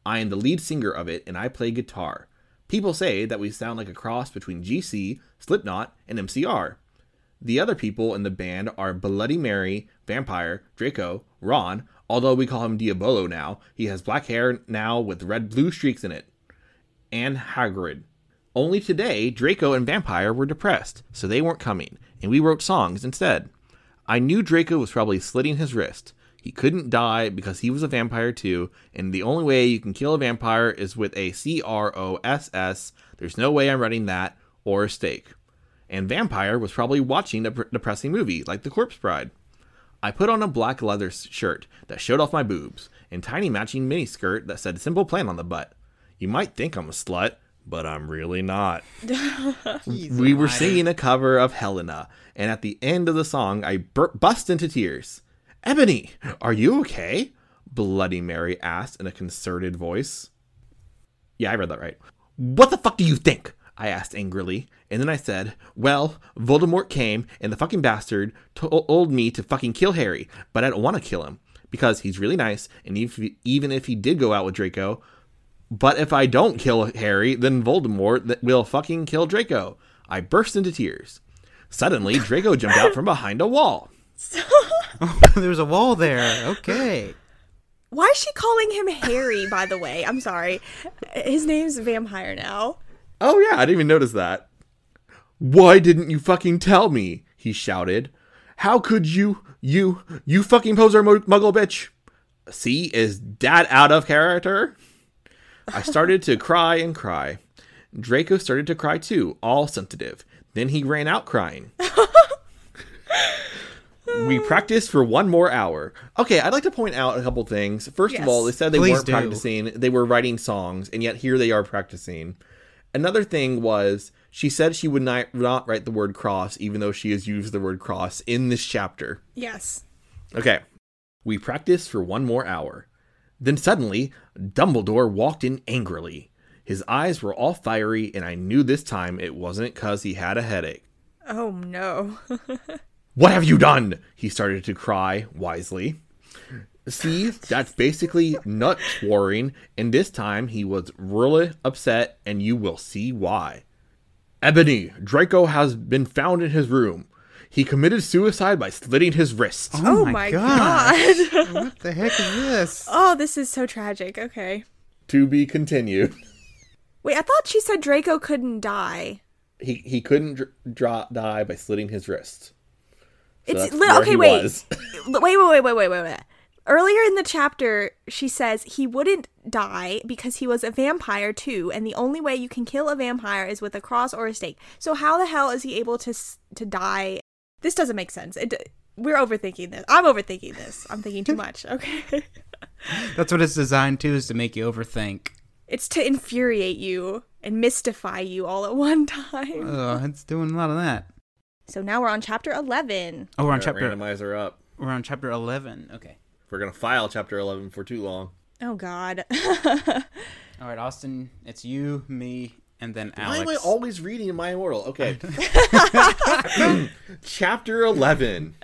I am the lead singer of it and I play guitar. People say that we sound like a cross between GC, Slipknot, and MCR. The other people in the band are Bloody Mary, Vampire, Draco, Ron, although we call him Diabolo now. He has black hair now with red blue streaks in it. And Hagrid. Only today, Draco and Vampire were depressed, so they weren't coming, and we wrote songs instead. I knew Draco was probably slitting his wrist. He couldn't die because he was a vampire too, and the only way you can kill a vampire is with a C R O S S. There's no way I'm writing that, or a steak. And Vampire was probably watching a depressing movie like The Corpse Bride. I put on a black leather shirt that showed off my boobs, and tiny matching miniskirt that said Simple Plan on the butt. You might think I'm a slut, but I'm really not. [LAUGHS] we were singing a cover of Helena, and at the end of the song, I bur- bust into tears. Ebony, are you okay? Bloody Mary asked in a concerted voice. Yeah, I read that right. What the fuck do you think? I asked angrily, and then I said, Well, Voldemort came, and the fucking bastard told me to fucking kill Harry, but I don't want to kill him because he's really nice, and even if he did go out with Draco, but if I don't kill Harry, then Voldemort will fucking kill Draco. I burst into tears. Suddenly, Draco jumped out from behind a wall. [LAUGHS] Oh, [LAUGHS] there's a wall there. Okay. Why is she calling him Harry, by the way? I'm sorry. His name's Vampire now. Oh, yeah, I didn't even notice that. Why didn't you fucking tell me? He shouted. How could you, you, you fucking poser muggle bitch? See, is dad out of character? I started to [LAUGHS] cry and cry. Draco started to cry too, all sensitive. Then he ran out crying. we [LAUGHS] practiced for one more hour. Okay, I'd like to point out a couple things. First yes. of all, they said they Please weren't do. practicing, they were writing songs, and yet here they are practicing. Another thing was she said she would not, not write the word cross, even though she has used the word cross in this chapter. Yes. Okay. We practiced for one more hour. Then suddenly, Dumbledore walked in angrily. His eyes were all fiery, and I knew this time it wasn't because he had a headache. Oh no. [LAUGHS] what have you done? He started to cry wisely. See, that's basically nut warring, and this time he was really upset, and you will see why. Ebony, Draco has been found in his room. He committed suicide by slitting his wrist. Oh, oh my, my god. what the heck is this? [LAUGHS] Oh, this is so tragic. Okay. To be continued. Wait, I thought she said Draco couldn't die. He he couldn't dr- die by slitting his wrist. So it's li- okay. [LAUGHS] Wait. wait, wait, wait, wait, wait, wait, wait. Earlier in the chapter, she says he wouldn't die because he was a vampire too, and the only way you can kill a vampire is with a cross or a stake. So how the hell is he able to to die this doesn't make sense. It, we're overthinking this. I'm overthinking this. I'm thinking too much. [LAUGHS] Okay. [LAUGHS] That's what it's designed to is to make you overthink. It's to infuriate you and mystify you all at one time. Oh, it's doing a lot of that. So now we're on chapter 11. Oh, we're on chapter randomizer up. We're on chapter 11. Okay. We're going to file chapter 11 for too long. Oh god. [LAUGHS] all right, Austin, it's you, me, and then Alex. Why am I always reading my immortal? Okay. [LAUGHS] [LAUGHS] Chapter 11.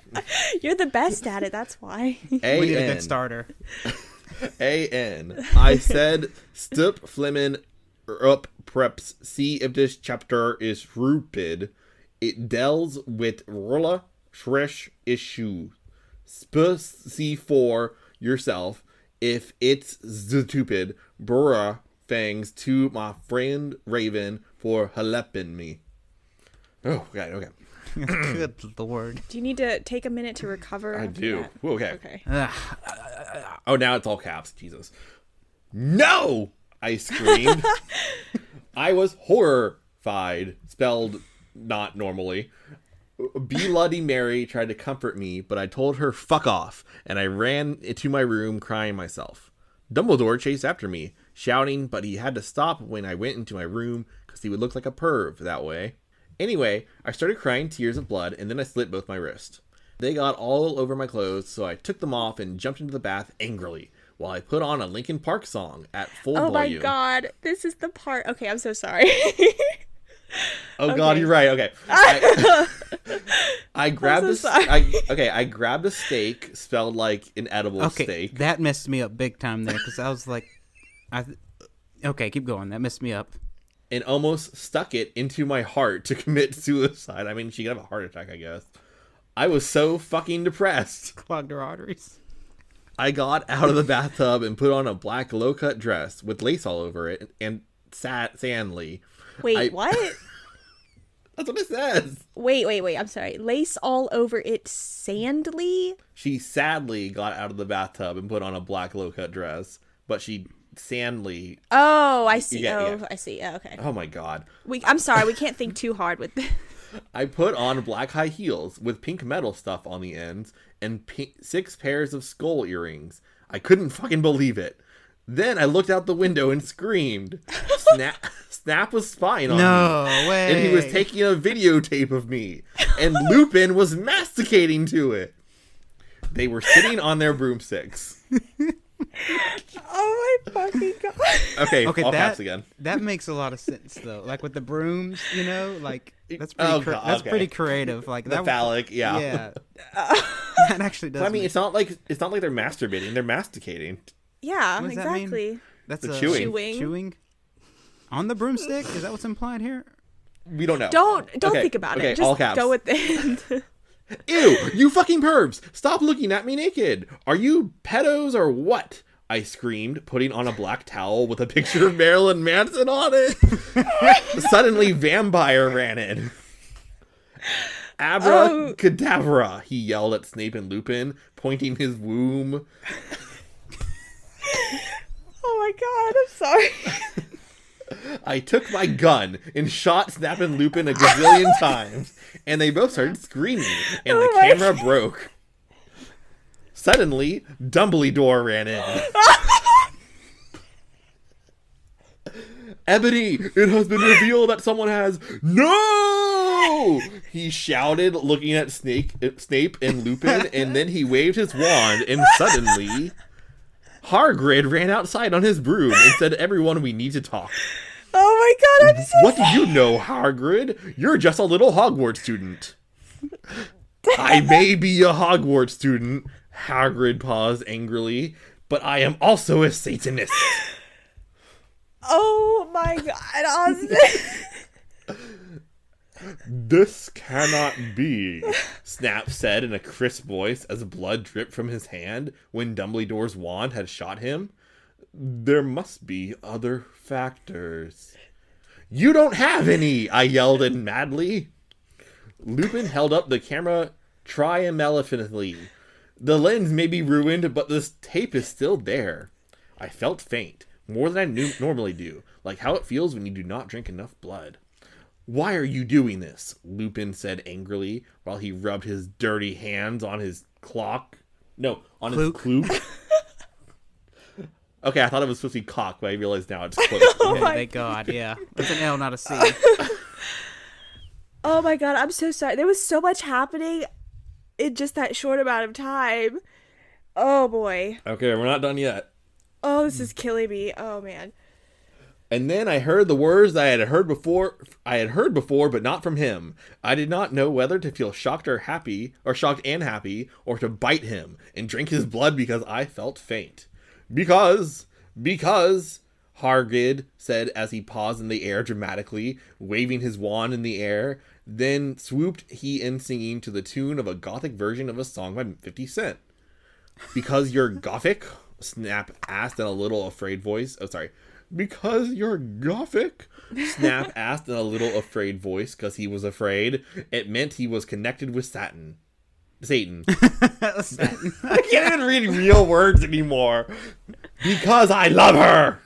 You're the best at it, that's why. A-N. We need a good starter. A-N. I said, Stup Fleming up preps. See if this chapter is rupid. It deals with Rolla Shresh issue. See for yourself if it's stupid. Bruh fangs to my friend Raven for helping me. Oh, okay, okay. [COUGHS] Good lord. Do you need to take a minute to recover? I do. That? Okay. Okay. Ah. oh, now it's all caps. Jesus. No! I screamed. [LAUGHS] I was horrified, spelled not normally. Bloody Mary tried to comfort me, but I told her fuck off, and I ran into my room crying myself. Dumbledore chased after me, shouting, but he had to stop when I went into my room because he would look like a perv that way. Anyway, I started crying tears of blood and then I slit both my wrists. They got all over my clothes, so I took them off and jumped into the bath angrily while I put on a Linkin Park song at full oh volume. Oh my god, this is the part. Okay, I'm so sorry. [LAUGHS] [LAUGHS] Oh God, you're right. Okay. [LAUGHS] I, I grabbed so a s- sorry. I- okay, I grabbed a steak spelled like an edible Okay, steak. that messed me up big time there because I was like, I. Okay, keep going. That messed me up. and almost stuck it into my heart to [LAUGHS] commit suicide. I mean, she could have a heart attack, I guess. I was so fucking depressed. Clogged her arteries. I got out of the bathtub and put on a black low cut dress with lace all over it and sat sandly. Wait, I- what? [LAUGHS] That's what it says. Wait, wait, wait. I'm sorry. Lace all over it sandly? She sadly got out of the bathtub and put on a black low cut dress, but she sadly. Oh, I see. Yeah, oh, yeah. I see. Yeah, okay. Oh my god. We, I'm sorry. We can't think too hard with this. [LAUGHS] I put on black high heels with pink metal stuff on the ends and pink, six pairs of skull earrings. I couldn't fucking believe it. Then I looked out the window and screamed. [LAUGHS] Snap, Snap was spying on me. No way. And he was taking a videotape of me. And [LAUGHS] Lupin was masticating to it. They were sitting on their broomsticks. [LAUGHS] Oh my fucking god. Okay, Okay, all that again. that makes a lot of sense though. Like with the brooms, you know, like that's oh, pretty. Oh, cre- God, that's okay. pretty creative. Like The that. phallic, yeah. Yeah. that actually does. I mean, make- it's not like it's not like they're masturbating; they're masticating. Yeah, What does that mean? exactly. that's the a- chewing. Chewing. Chewing. On the broomstick? Is that what's implied here? We don't know. Don't don't Okay, think about okay, it. all Just caps. go with the it. [LAUGHS] Ew, you fucking pervs! Stop looking at me naked! Are you pedos or what? I screamed, putting on a black towel with a picture of Marilyn Manson on it. [LAUGHS] Suddenly, Vampire ran in. Abracadabra, oh. he yelled at Snape and Lupin, pointing his womb. Oh my god, I'm sorry. [LAUGHS] I took my gun and shot Snap and Lupin a gazillion [LAUGHS] times, and they both started screaming, and oh the Oh my camera broke. Suddenly, Dumbledore ran in. Ebony, it has been revealed that someone has no. He shouted, looking at Snake, Snape and Lupin, and then he waved his wand, and suddenly, Hargrid ran outside on his broom and said, "Everyone, we need to talk." Oh my god, I'm so What do you know, Hagrid? You're just a little Hogwarts student. I may be a Hogwarts student, Hagrid paused angrily, but I am also a Satanist. Oh my god, Austin. [LAUGHS] This cannot be, Snap said in a crisp voice as blood dripped from his hand when Dumbledore's wand had shot him. There must be other factors. You don't have any, I yelled in madly. Lupin held up the camera triumphantly. The lens may be ruined, but this tape is still there. I felt faint, more than I normally do, like how it feels when you do not drink enough blood. Why are you doing this? Lupin said angrily while he rubbed his dirty hands on his clock. No, on Cluke. his cluke. [LAUGHS] okay, I thought it was supposed to be cock, but I realized now it's [LAUGHS] cloak. Okay, oh my thank God. Yeah, it's an L, not a C. [LAUGHS] Oh my god, I'm so sorry. There was so much happening in just that short amount of time. Oh boy. okay, we're not done yet. Oh, this is killing me. Oh man. And then I heard the words I had heard before. I had heard before, but not from him. I did not know whether to feel shocked or happy, or shocked and happy, or to bite him and drink his blood because I felt faint. Because, because, Hargid said as he paused in the air dramatically, waving his wand in the air. Then swooped he in singing to the tune of a gothic version of a song by 50 Cent. Because you're gothic? Snap asked in a little afraid voice. Oh, sorry. Because you're gothic? Snap [LAUGHS] asked in a little afraid voice because he was afraid. It meant he was connected with Satan. [LAUGHS] Satan. [LAUGHS] I can't even read real words anymore. Because I love her.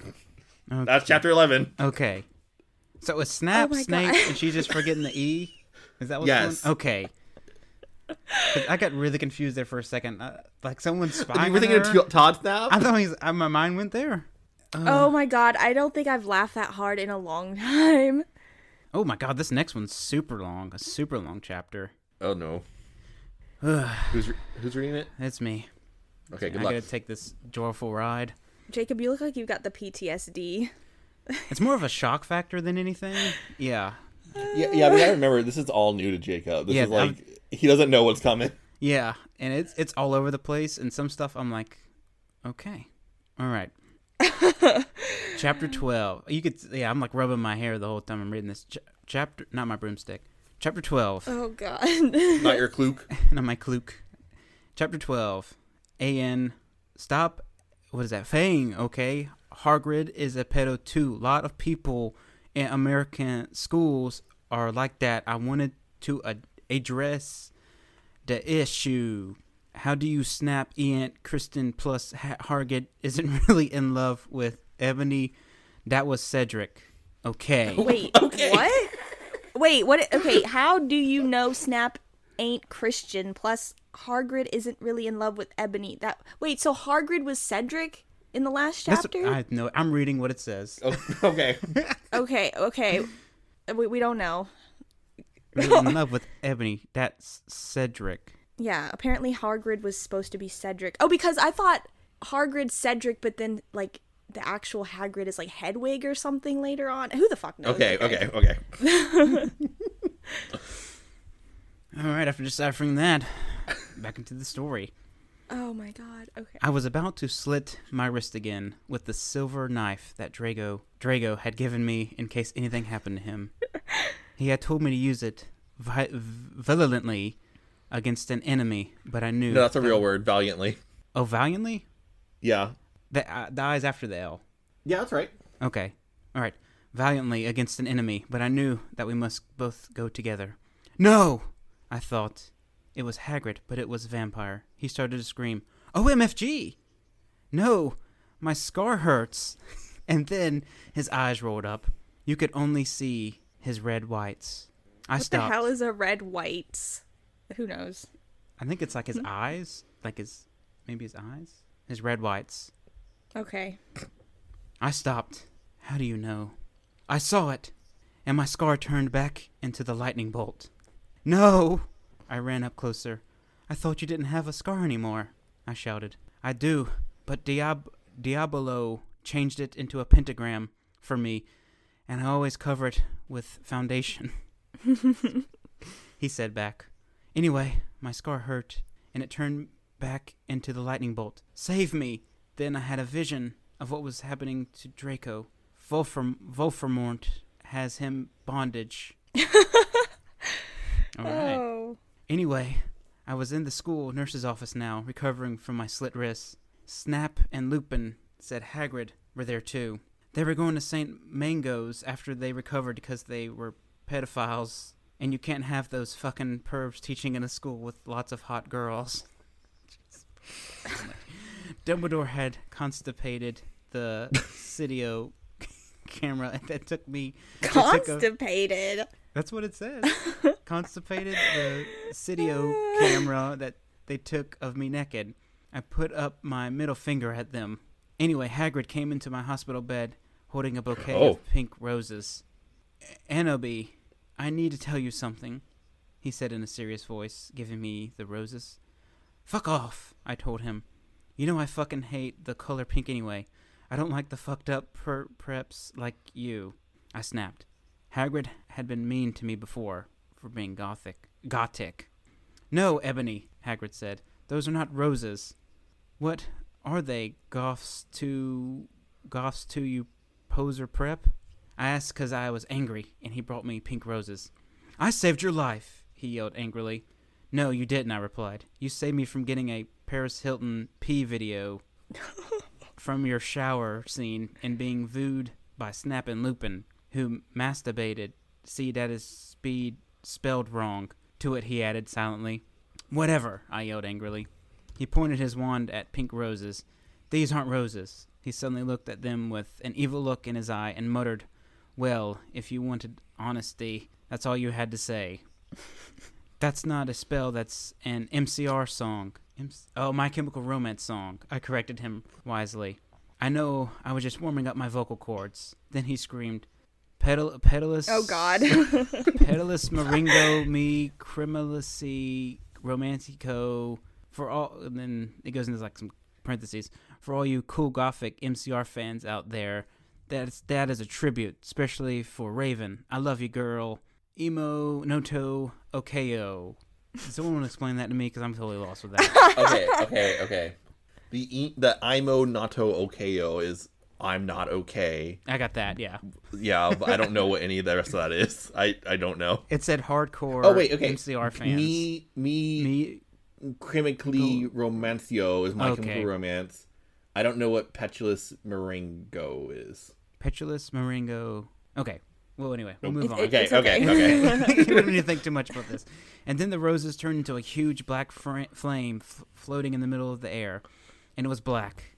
That's chapter 11. Okay. So it was Snap, Oh my Snape, God. and she's just forgetting the E? Is that what's Yes. going Okay. 'Cause I got really confused there for a second. Uh, like someone's spying. You spying were thinking her. of Todd Snap? I thought he's, uh, my mind went there. Oh. oh my god, I don't think I've laughed that hard in a long [LAUGHS] time. Oh my god, this next one's super long. A super long chapter. Oh no. [SIGHS] who's re- who's reading it? It's me. Okay, good I luck. gotta take this joyful ride. Jacob, you look like you've got the PTSD. It's more of a shock factor than anything. Yeah. Yeah, yeah. I mean, I remember this is all new to Jacob. This Yeah, is like he doesn't know what's coming. Yeah, and it's it's all over the place, and some stuff I'm like, okay, all right. [LAUGHS] chapter twelve. You could yeah, I'm like rubbing my hair the whole time I'm reading this Ch- chapter. Not my broomstick. Chapter twelve. Oh god. [LAUGHS] Not your kluk. [LAUGHS] not my kluk. Chapter twelve. An stop. What is that? Fang. Okay. Hargrid is a pedo too. A lot of people in American schools are like that. I wanted to ad- address the issue. How do you snap Ian Kristen plus ha- Hargid isn't [LAUGHS] really in love with Ebony? That was Cedric. Okay. Wait, [LAUGHS] what? Wait, what? Okay, how do you know Snap ain't Christian? Plus, Hargrid isn't really in love with Ebony. That wait, so Hargrid was Cedric in the last That's- chapter? I know. I'm reading what it says. Oh, okay. [LAUGHS] Okay, okay, we, we don't know. Really in love with Ebony. That's Cedric. Yeah, apparently Hargrid was supposed to be Cedric. Oh, because I thought Hargrid Cedric, but then like the actual Hagrid is like Hedwig or something later on. Who the fuck knows? Okay. Okay. Okay. [LAUGHS] All right, after deciphering that, back into the story. Oh my god. Okay. I was about to slit my wrist again with the silver knife that Drago Drago had given me in case anything happened to him. [LAUGHS] he had told me to use it vi- violently against an enemy, but I knew. No, that's a that- real word. Valiantly. Oh, valiantly. Yeah. The, uh, the eyes after the L. Yeah, that's right. Okay. All right. Valiantly against an enemy, but I knew that we must both go together. No! I thought. It was Hagrid, but it was a vampire. He started to scream, Oh, MFG! No! My scar hurts! [LAUGHS] and then his eyes rolled up. You could only see his red whites. I What stopped. the hell is a red white? Who knows? I think it's like his hmm? eyes. Like his. Maybe his eyes? His red whites. Okay. I stopped. How do you know? I saw it, and my scar turned back into the lightning bolt. No! I ran up closer. I thought you didn't have a scar anymore, I shouted. I do, but Diab- Diabolo changed it into a pentagram for me, and I always cover it with foundation. [LAUGHS] he said back. Anyway, my scar hurt, and it turned back into the lightning bolt. Save me! Then I had a vision of what was happening to Draco. Wolfram- has him bondage. [LAUGHS] All right. Oh. Anyway, I was in the school nurse's office now, recovering from my slit wrist. Snap and Lupin said Hagrid were there too. They were going to St. Mango's after they recovered because they were pedophiles, and you can't have those fucking pervs teaching in a school with lots of hot girls. [LAUGHS] Dumbledore had constipated the Cydio [LAUGHS] camera that took me. that took a- Constipated. that's what it says. [LAUGHS] Constipated the Cydio camera that they took of me naked. I put up my middle finger at them. Anyway, Hagrid came into my hospital bed holding a bouquet Oh. of pink roses. Anobi, I need to tell you something, he said in a serious voice, giving me the roses. Fuck off, I told him. You know I fucking hate the color pink anyway. I don't like the fucked up per- preps like you. I snapped. Hagrid had been mean to me before for being gothic. Gothic. No, Ebony, Hagrid said. Those are not roses. What are they, Goths to Goths to you poser prep? I asked because I was angry, and he brought me pink roses. I saved your life, he yelled angrily. No, you didn't, I replied. You saved me from getting a Paris Hilton pee video [LAUGHS] from your shower scene and being viewed by Snap and Lupin, who masturbated. See, that is speed spelled wrong. To it, he added silently. Whatever, I yelled angrily. He pointed his wand at pink roses. These aren't roses. He suddenly looked at them with an evil look in his eye and muttered, Well, if you wanted honesty, that's all you had to say. [LAUGHS] That's not a spell, that's an MCR song. M- oh, My Chemical Romance song. I corrected him wisely. I know I was just warming up my vocal cords. Then he screamed, Pedal, pedalus. Oh god. [LAUGHS] Pedalus [LAUGHS] Maringo me Criminality Romantico for all and then it goes into like some parentheses. For all you cool gothic MCR fans out there, that's that is a tribute, especially for Raven. I love you girl. emo noto okeo. Does someone want to explain that to me? Because I'm totally lost with that. [LAUGHS] [LAUGHS] okay, okay, okay. The e- the Imo Nato Okeo is I'm not okay. I got that. Yeah. Yeah, but I don't know what [LAUGHS] any of the rest of that is. I I don't know. It said hardcore. Oh wait, okay. MCR fans. Me me, Me. chemically romancio is my Okay. chemical romance. I don't know what petulous meringo is. Petulous Maringo. Okay. Well, anyway, we'll move on. It- Okay, it's okay, [LAUGHS] okay. okay. you don't need to think too much about this. And then the roses turned into a huge black fr- flame f- floating in the middle of the air, and it was black.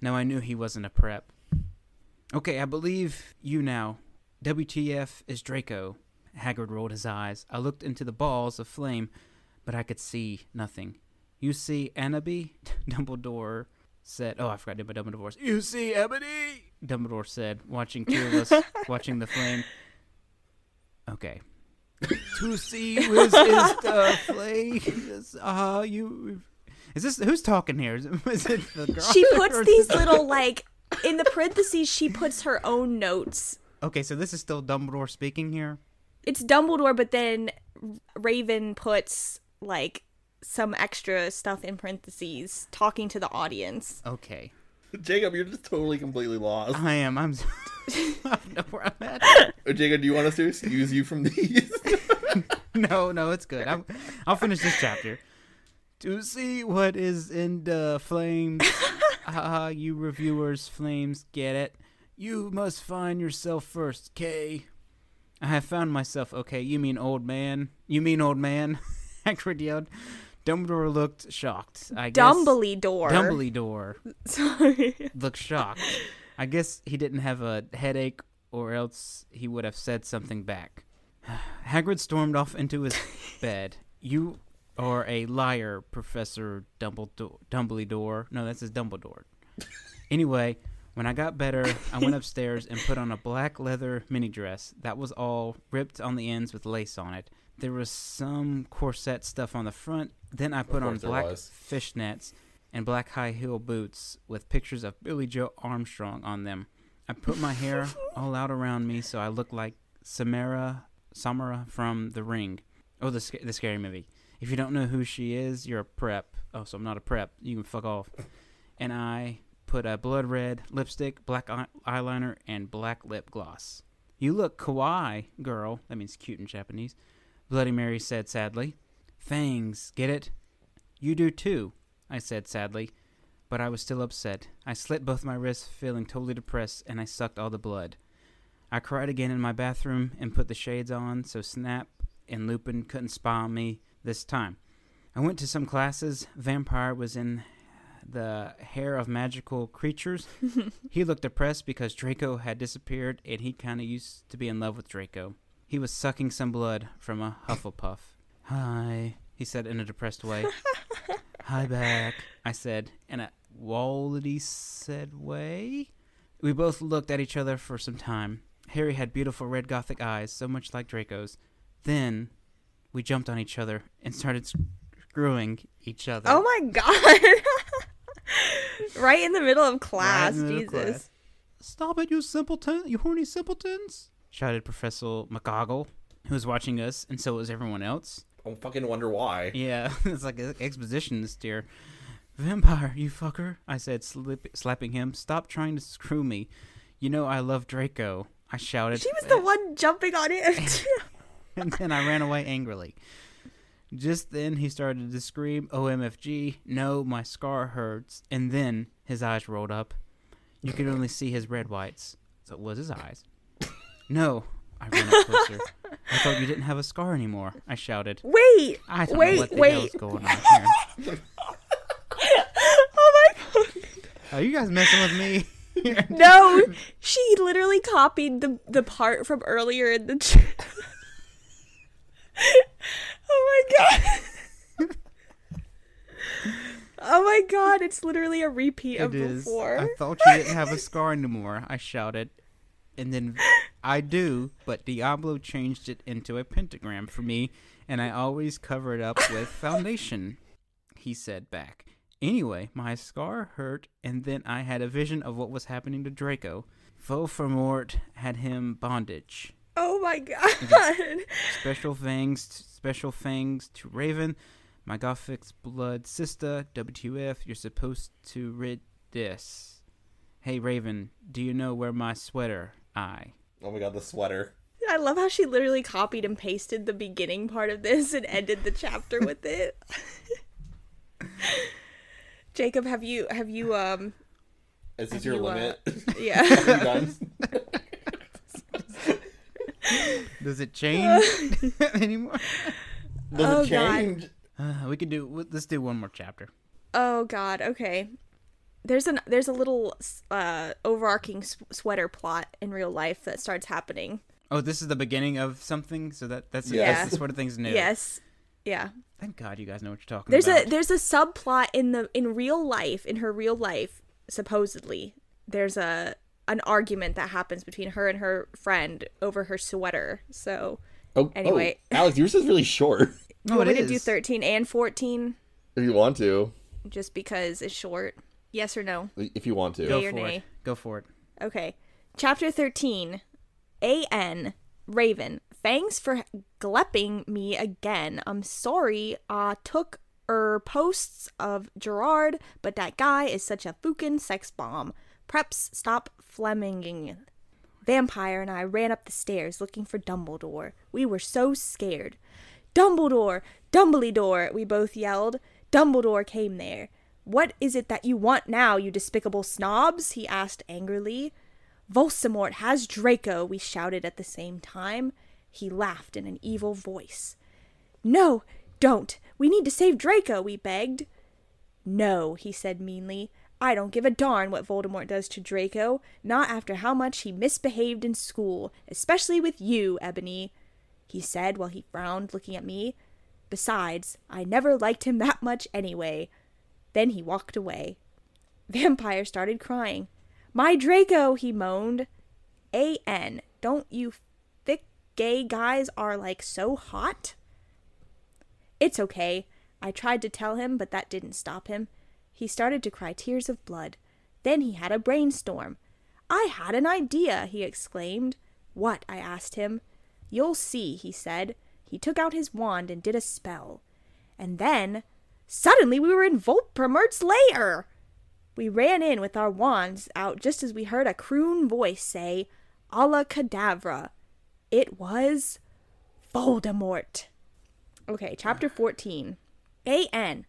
Now I knew he wasn't a prep. Okay, I believe you now. WTF is Draco. Haggard rolled his eyes. I looked into the balls of flame, but I could see nothing. You see Annaby? [LAUGHS] Dumbledore said. Oh, I forgot to do my Dumbledore voice. You see Ebony? Dumbledore said, watching two of us watching the flame. Okay. [LAUGHS] to see whiz is the flames. Ah, you. Is this who's talking here? Is it, is it the girl? She puts these little [LAUGHS] like in the parentheses. She puts her own notes. Okay, so this is still Dumbledore speaking here. It's Dumbledore, but then Raven puts like some extra stuff in parentheses, talking to the audience. Okay, [LAUGHS] Jacob, you're just totally completely lost. I am. I'm. [LAUGHS] [LAUGHS] I don't know where I'm at. Oh, Jacob, do you want us to excuse you from these? No, no, it's good. I'm, I'll finish this chapter. To see what is in the flames, ah, you reviewers, flames, get it? You must find yourself first, K. I have found myself. Okay, you mean old man? You mean old man? Hagrid yelled. Dumbledore looked shocked. I guess. Dumbledore. Dumbledore [LAUGHS] Sorry. looked shocked. I guess he didn't have a headache, or else he would have said something back. [SIGHS] Hagrid stormed off into his [LAUGHS] bed. You are a liar, Professor Dumbledore. Dumbledore. No, that's his Dumbledore. Anyway, when I got better, I went [LAUGHS] upstairs and put on a black leather mini dress that was all ripped on the ends with lace on it. There was some corset stuff on the front. Then I put on black fishnets and black high heel boots with pictures of Billie Joe Armstrong on them. I put my hair [LAUGHS] all out around me so I looked like Samara Samara from The Ring. Oh, the the scary movie. If you don't know who she is, you're a prep. Oh, so I'm not a prep. You can fuck off. And I put a blood red lipstick, black eye- eyeliner, and black lip gloss. You look kawaii, girl. That means cute in Japanese. Bloody Mary said sadly. Fangs, get it? You do too, I said sadly. But I was still upset. I slit both my wrists, feeling totally depressed, and I sucked all the blood. I cried again in my bathroom and put the shades on so Snap and Lupin couldn't spy on me this time. I went to some classes. Vampire was in the hair of magical creatures. [LAUGHS] he looked depressed because Draco had disappeared and he kind of used to be in love with Draco. He was sucking some blood from a Hufflepuff. Hi, he said in a depressed way. [LAUGHS] Hi back, I said in a wallety said way. We both looked at each other for some time. Harry had beautiful red gothic eyes, so much like Draco's. Then we jumped on each other and started screwing each other. Oh my god. [LAUGHS] right in the middle of class. in the middle of Jesus. class. Stop it, you simpleton, you horny simpletons! Shouted Professor McGoggle, who was watching us, and so was everyone else. I fucking wonder why. Yeah, [LAUGHS] it's like an exposition this dear. Vampire, you fucker, I said, slip, slapping him. Stop trying to screw me. You know I love Draco, I shouted. She was the one jumping on him. [LAUGHS] [LAUGHS] and then I ran away angrily. Just then he started to scream, OMFG, no, my scar hurts. And then his eyes rolled up. You could only see his red whites. So it was his eyes. No, I ran up closer. [LAUGHS] I thought you didn't have a scar anymore, I shouted. wait. I don't wait, know what the wait. hell's going on here. [LAUGHS] Oh my god. Are you guys messing with me? [LAUGHS] No, she literally copied the the part from earlier in the. Ch- oh my god. oh my god! It's literally a repeat of It is. before. I thought you didn't have a scar anymore, I shouted. And then I do, but Diablo changed it into a pentagram for me, and I always cover it up with [LAUGHS] foundation, he said back. Anyway, my scar hurt, and then I had a vision of what was happening to Draco. Voldemort had him bondage. Oh my god. Special thanks, special thanks to Raven, my Gothic's blood sister. WTF? You're supposed to rid this. Hey Raven, do you know where my sweater? I. Oh my god, the sweater. I love how she literally copied and pasted the beginning part of this and ended the chapter with it. [LAUGHS] Jacob, have you have you um Is this your you, uh, limit? [LAUGHS] [LAUGHS] yeah. you done? Does it change anymore? Does Oh, it God. change? Uh, we could do. Let's do one more chapter. Oh God. Okay. There's an there's a little uh, overarching s- sweater plot in real life that starts happening. Oh, this is the beginning of something. So that that's Yes. that's the sort of things new. Yes. Yeah. Thank God you guys know what you're talking There's about. a there's a subplot in the in real life in her real life supposedly there's a an argument that happens between her and her friend over her sweater. So Oh, Anyway. oh, [LAUGHS] Alex, yours is really short. you Oh, want it me to do 13 and 14 If you want to, just because it's short? Yes or no? if you want to. Go Yay or for nay? it. Go for it. Okay. Chapter 13. A.N. Raven. Thanks for glepping me again. I'm sorry I took er posts of Gerard, but that guy is such a fucking sex bomb. Preps, stop Fleminging. Vampire and I ran up the stairs looking for Dumbledore. We were so scared. Dumbledore! Dumbledore! We both yelled. Dumbledore came there. What is it that you want now, you despicable snobs? he asked angrily. Volsimort has Draco, we shouted at the same time. He laughed in an evil voice. No, don't. We need to save Draco, we begged. No, he said meanly. I don't give a darn what Voldemort does to Draco, not after how much he misbehaved in school, especially with you, Ebony, he said while he frowned, looking at me. Besides, I never liked him that much anyway. Then he walked away. Vampire started crying. My Draco, he moaned. A.N. Don't you thick gay guys are like so hot? It's okay. I tried to tell him, but that didn't stop him. He started to cry tears of blood. Then he had a brainstorm. I had an idea, he exclaimed. What? I asked him. You'll see, he said. He took out his wand and did a spell. And then, suddenly we were in Volpermert's lair! We ran in with our wands out just as we heard a croon voice say, Alla Cadavra. It was Voldemort. Okay, chapter 14. A.N.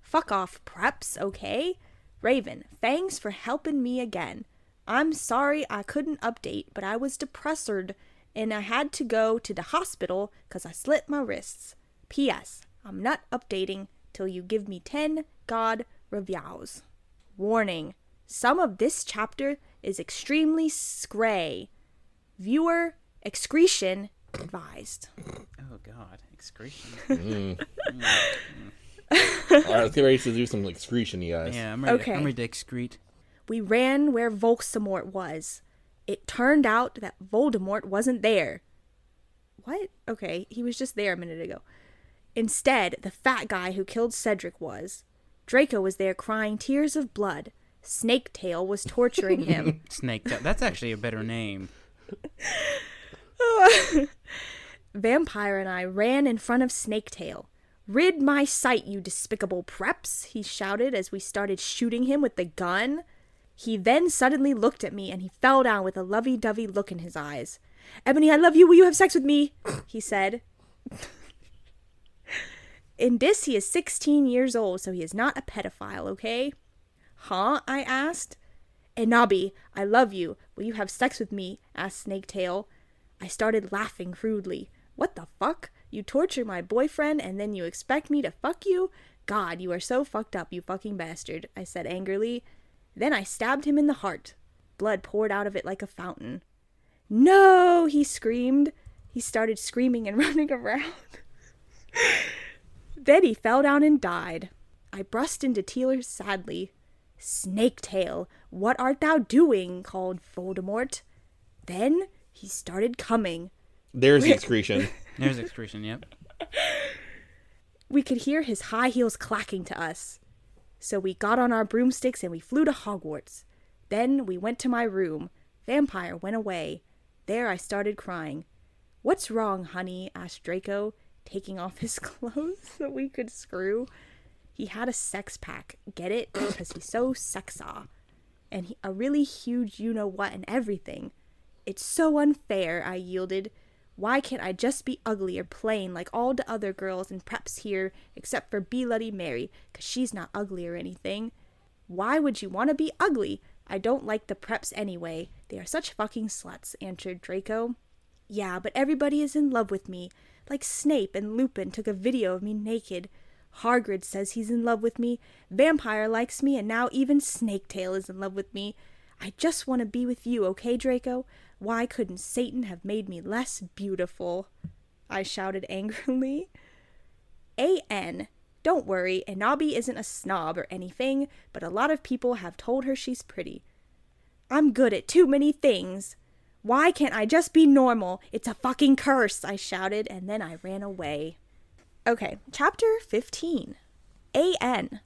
Fuck off, preps, okay? Raven, thanks for helping me again. I'm sorry I couldn't update, but I was depressored and I had to go to the hospital 'cause I slit my wrists. P.S. I'm not updating till you give me 10 God reviews. Warning some of this chapter is extremely scray. Viewer excretion advised. Oh God, excretion. [LAUGHS] Mm. Hmm. Mm. All right, let's get ready to do some excretion, you guys. yeah, I'm ready. Okay. I'm ready to excrete. We ran where Volxamort was. It turned out that Voldemort wasn't there. What? Okay, he was just there a minute ago. Instead, the fat guy who killed Cedric was. Draco was there crying tears of blood. Snaketail was torturing him. [LAUGHS] Snake. Tail. That's actually a better name. [LAUGHS] Vampire and I ran in front of Snaketail. Rid my sight, you despicable preps, he shouted as we started shooting him with the gun. He then suddenly looked at me and he fell down with a lovey dovey look in his eyes. Ebony, I love you. Will you have sex with me? he said. In this, he is 16 years old, so he is not a pedophile, okay? Huh? I asked. Enabi, I love you. Will you have sex with me? asked Snaketail. I started laughing crudely. What the fuck? You torture my boyfriend and then you expect me to fuck you? God, you are so fucked up, you fucking bastard, I said angrily. Then I stabbed him in the heart. Blood poured out of it like a fountain. No, he screamed. He started screaming and [LAUGHS] running around. Then he fell down and died. I burst into tears sadly. Snaketail, what art thou doing? called Voldemort. Then he started coming. There's the [LAUGHS] excretion. There's excretion. Yep. We could hear his high heels clacking to us. So we got on our broomsticks and we flew to Hogwarts. Then we went to my room. Vampire went away. There I started crying. What's wrong, honey? asked Draco, taking off his [LAUGHS] clothes so we could screw. He had a sex pack. Get it? Because he's so sexa. And he, a really huge you know what and everything. It's so unfair, I yielded. Why can't I just be ugly or plain like all the other girls in preps here except for Bloody Mary, 'cause she's not ugly or anything? Why would you want to be ugly? I don't like the preps anyway. They are such fucking sluts, answered Draco. Yeah, but everybody is in love with me. Like Snape and Lupin took a video of me naked. Hargrid says he's in love with me. Vampire likes me, and now even Snaketail is in love with me. I just want to be with you, okay, Draco? Why couldn't Satan have made me less beautiful? I shouted angrily. A.N. Don't worry, Anabi isn't a snob or anything, but a lot of people have told her she's pretty. I'm good at too many things. Why can't I just be normal? It's a fucking curse, I shouted, and then I ran away. Okay, chapter 15. A.N.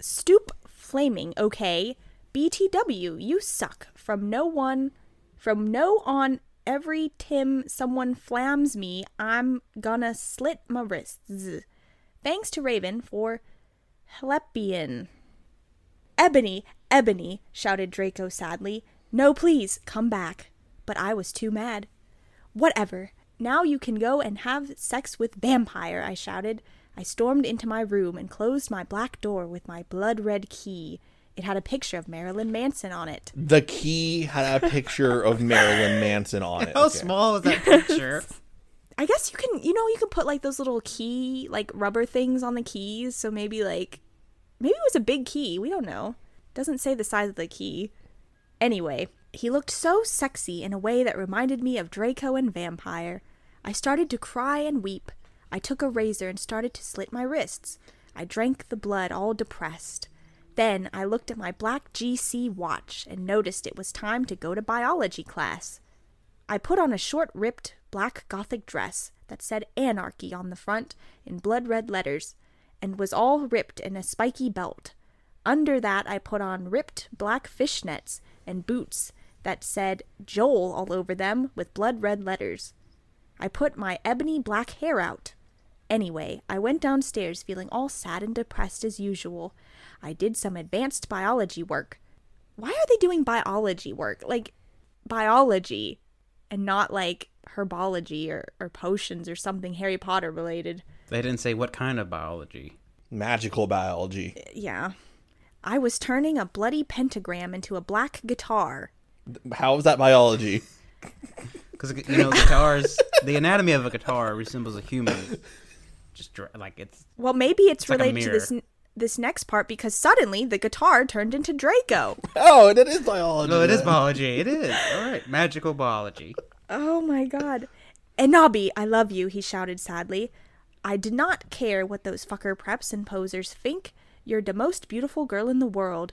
Stoop flaming, okay? BTW, you suck. From no one, from no on every Tim someone flams me, I'm gonna slit my wrists. Thanks to Raven for Helepian. Ebony, Ebony, shouted Draco sadly. No, please, come back. But I was too mad. Whatever. Now you can go and have sex with Vampire, I shouted. I stormed into my room and closed my black door with my blood red key. It had a picture of Marilyn Manson on it. The key had a picture of Marilyn Manson on it. [LAUGHS] How Okay. small is that picture? [LAUGHS] I guess you can, you know, you can put like those little key, like rubber things on the keys. So maybe like, maybe it was a big key. We don't know. Doesn't say the size of the key. Anyway, he looked so sexy in a way that reminded me of Draco and Vampire. I started to cry and weep. I took a razor and started to slit my wrists. I drank the blood all depressed. Then I looked at my black GC watch and noticed it was time to go to biology class. I put on a short, ripped black gothic dress that said anarchy on the front in blood red letters and was all ripped in a spiky belt. Under that, I put on ripped black fishnets and boots that said Joel all over them with blood red letters. I put my ebony black hair out. Anyway, I went downstairs feeling all sad and depressed as usual. I did some advanced biology work. Why are they doing biology work? Like, biology and not like herbology or, or potions or something Harry Potter related. They didn't say what kind of biology. Magical biology. Uh, yeah. I was turning a bloody pentagram into a black guitar. How is that biology? [LAUGHS] Because you know, guitars. the anatomy of a guitar resembles a human. Just like it's. Well, maybe it's, It's like related to this this next part because suddenly the guitar turned into Draco. Oh, it is biology. No, it is then. biology. It is. All right, magical biology. Oh my god. Anabi, I love you, he shouted sadly. I did not care what those fucker preps and posers think. You're the most beautiful girl in the world.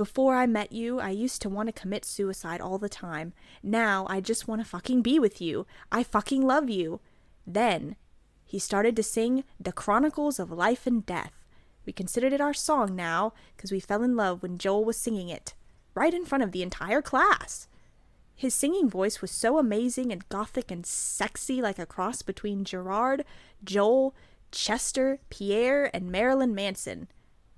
Before I met you, I used to want to commit suicide all the time. Now, I just want to fucking be with you. I fucking love you. Then, he started to sing The Chronicles of Life and Death. We considered it our song now, because we fell in love when Joel was singing it, right in front of the entire class. His singing voice was so amazing and gothic and sexy, like a cross between Gerard, Joel, Chester, Pierre, and Marilyn Manson.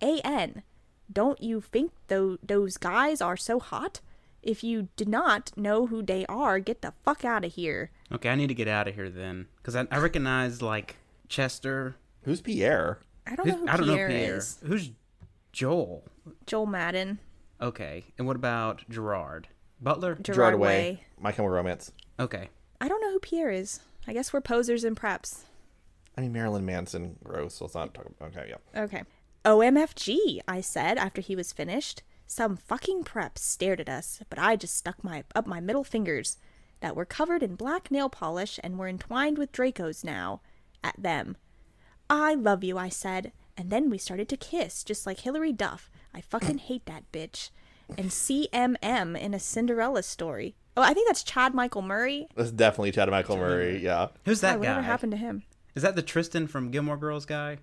A.N. Don't you think tho- those guys are so hot? If you do not know who they are, get the fuck out of here. Okay, I need to get out of here then, because I, I recognize like Chester. Who's Pierre? I don't Who's- know who I don't Pierre, know Pierre. is. Who's Joel? Joel Madden. Okay, and what about Gerard Butler? Gerard, Gerard Way. Way. My Chemical Romance. Okay, I don't know who Pierre is. I guess we're posers and preps. I mean, Marilyn Manson. Gross. Let's not talk about. Okay, yeah. Okay. OMFG, I said after he was finished. Some fucking preps stared at us, but I just stuck my up my middle fingers that were covered in black nail polish and were entwined with Draco's now at them. I love you, I said, and then we started to kiss, just like Hilary Duff. I fucking hate that bitch. And CMM in a Cinderella story. Oh, I think that's Chad Michael Murray. That's definitely Chad Michael Murray. Yeah. who's that whatever guy? happened to him? Is that the Tristan from Gilmore Girls guy?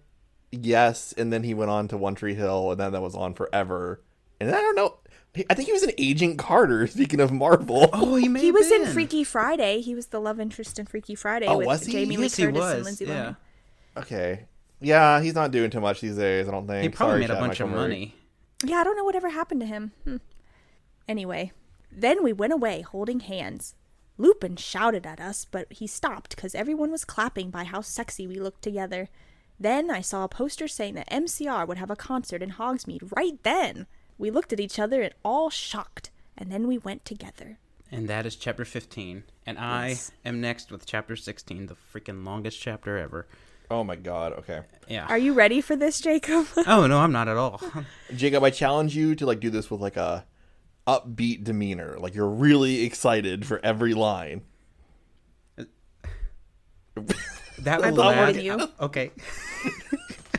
Yes, and then he went on to One Tree Hill, and then that was on forever. And I don't know. I think he was an Agent Carter. [LAUGHS] Speaking of Marvel, Oh, he may He have was in. Freaky Friday. He was the love interest in Freaky Friday Oh, with was he? Jamie Yes, Lee he Curtis was. and Lindsay yeah. Lohan. okay, yeah, he's not doing too much these days. I don't think. He probably Sorry, made a Chad bunch of Michael Murray. money. Yeah, I don't know whatever happened to him. Hmm. Anyway, then we went away holding hands. Lupin shouted at us, but he stopped because everyone was clapping by how sexy we looked together. Then I saw a poster saying that MCR would have a concert in Hogsmeade right then. We looked at each other and all shocked, and then we went together. And that is chapter 15. And I Yes. am next with chapter 16, the freaking longest chapter ever. Oh my god. Okay, Yeah. Are you ready for this, Jacob? [LAUGHS] oh, no, I'm not at all. [LAUGHS] Jacob, I challenge you to like do this with like a upbeat demeanor. Like you're really excited for every line. [LAUGHS] That I will believe last. in you. [LAUGHS] Okay.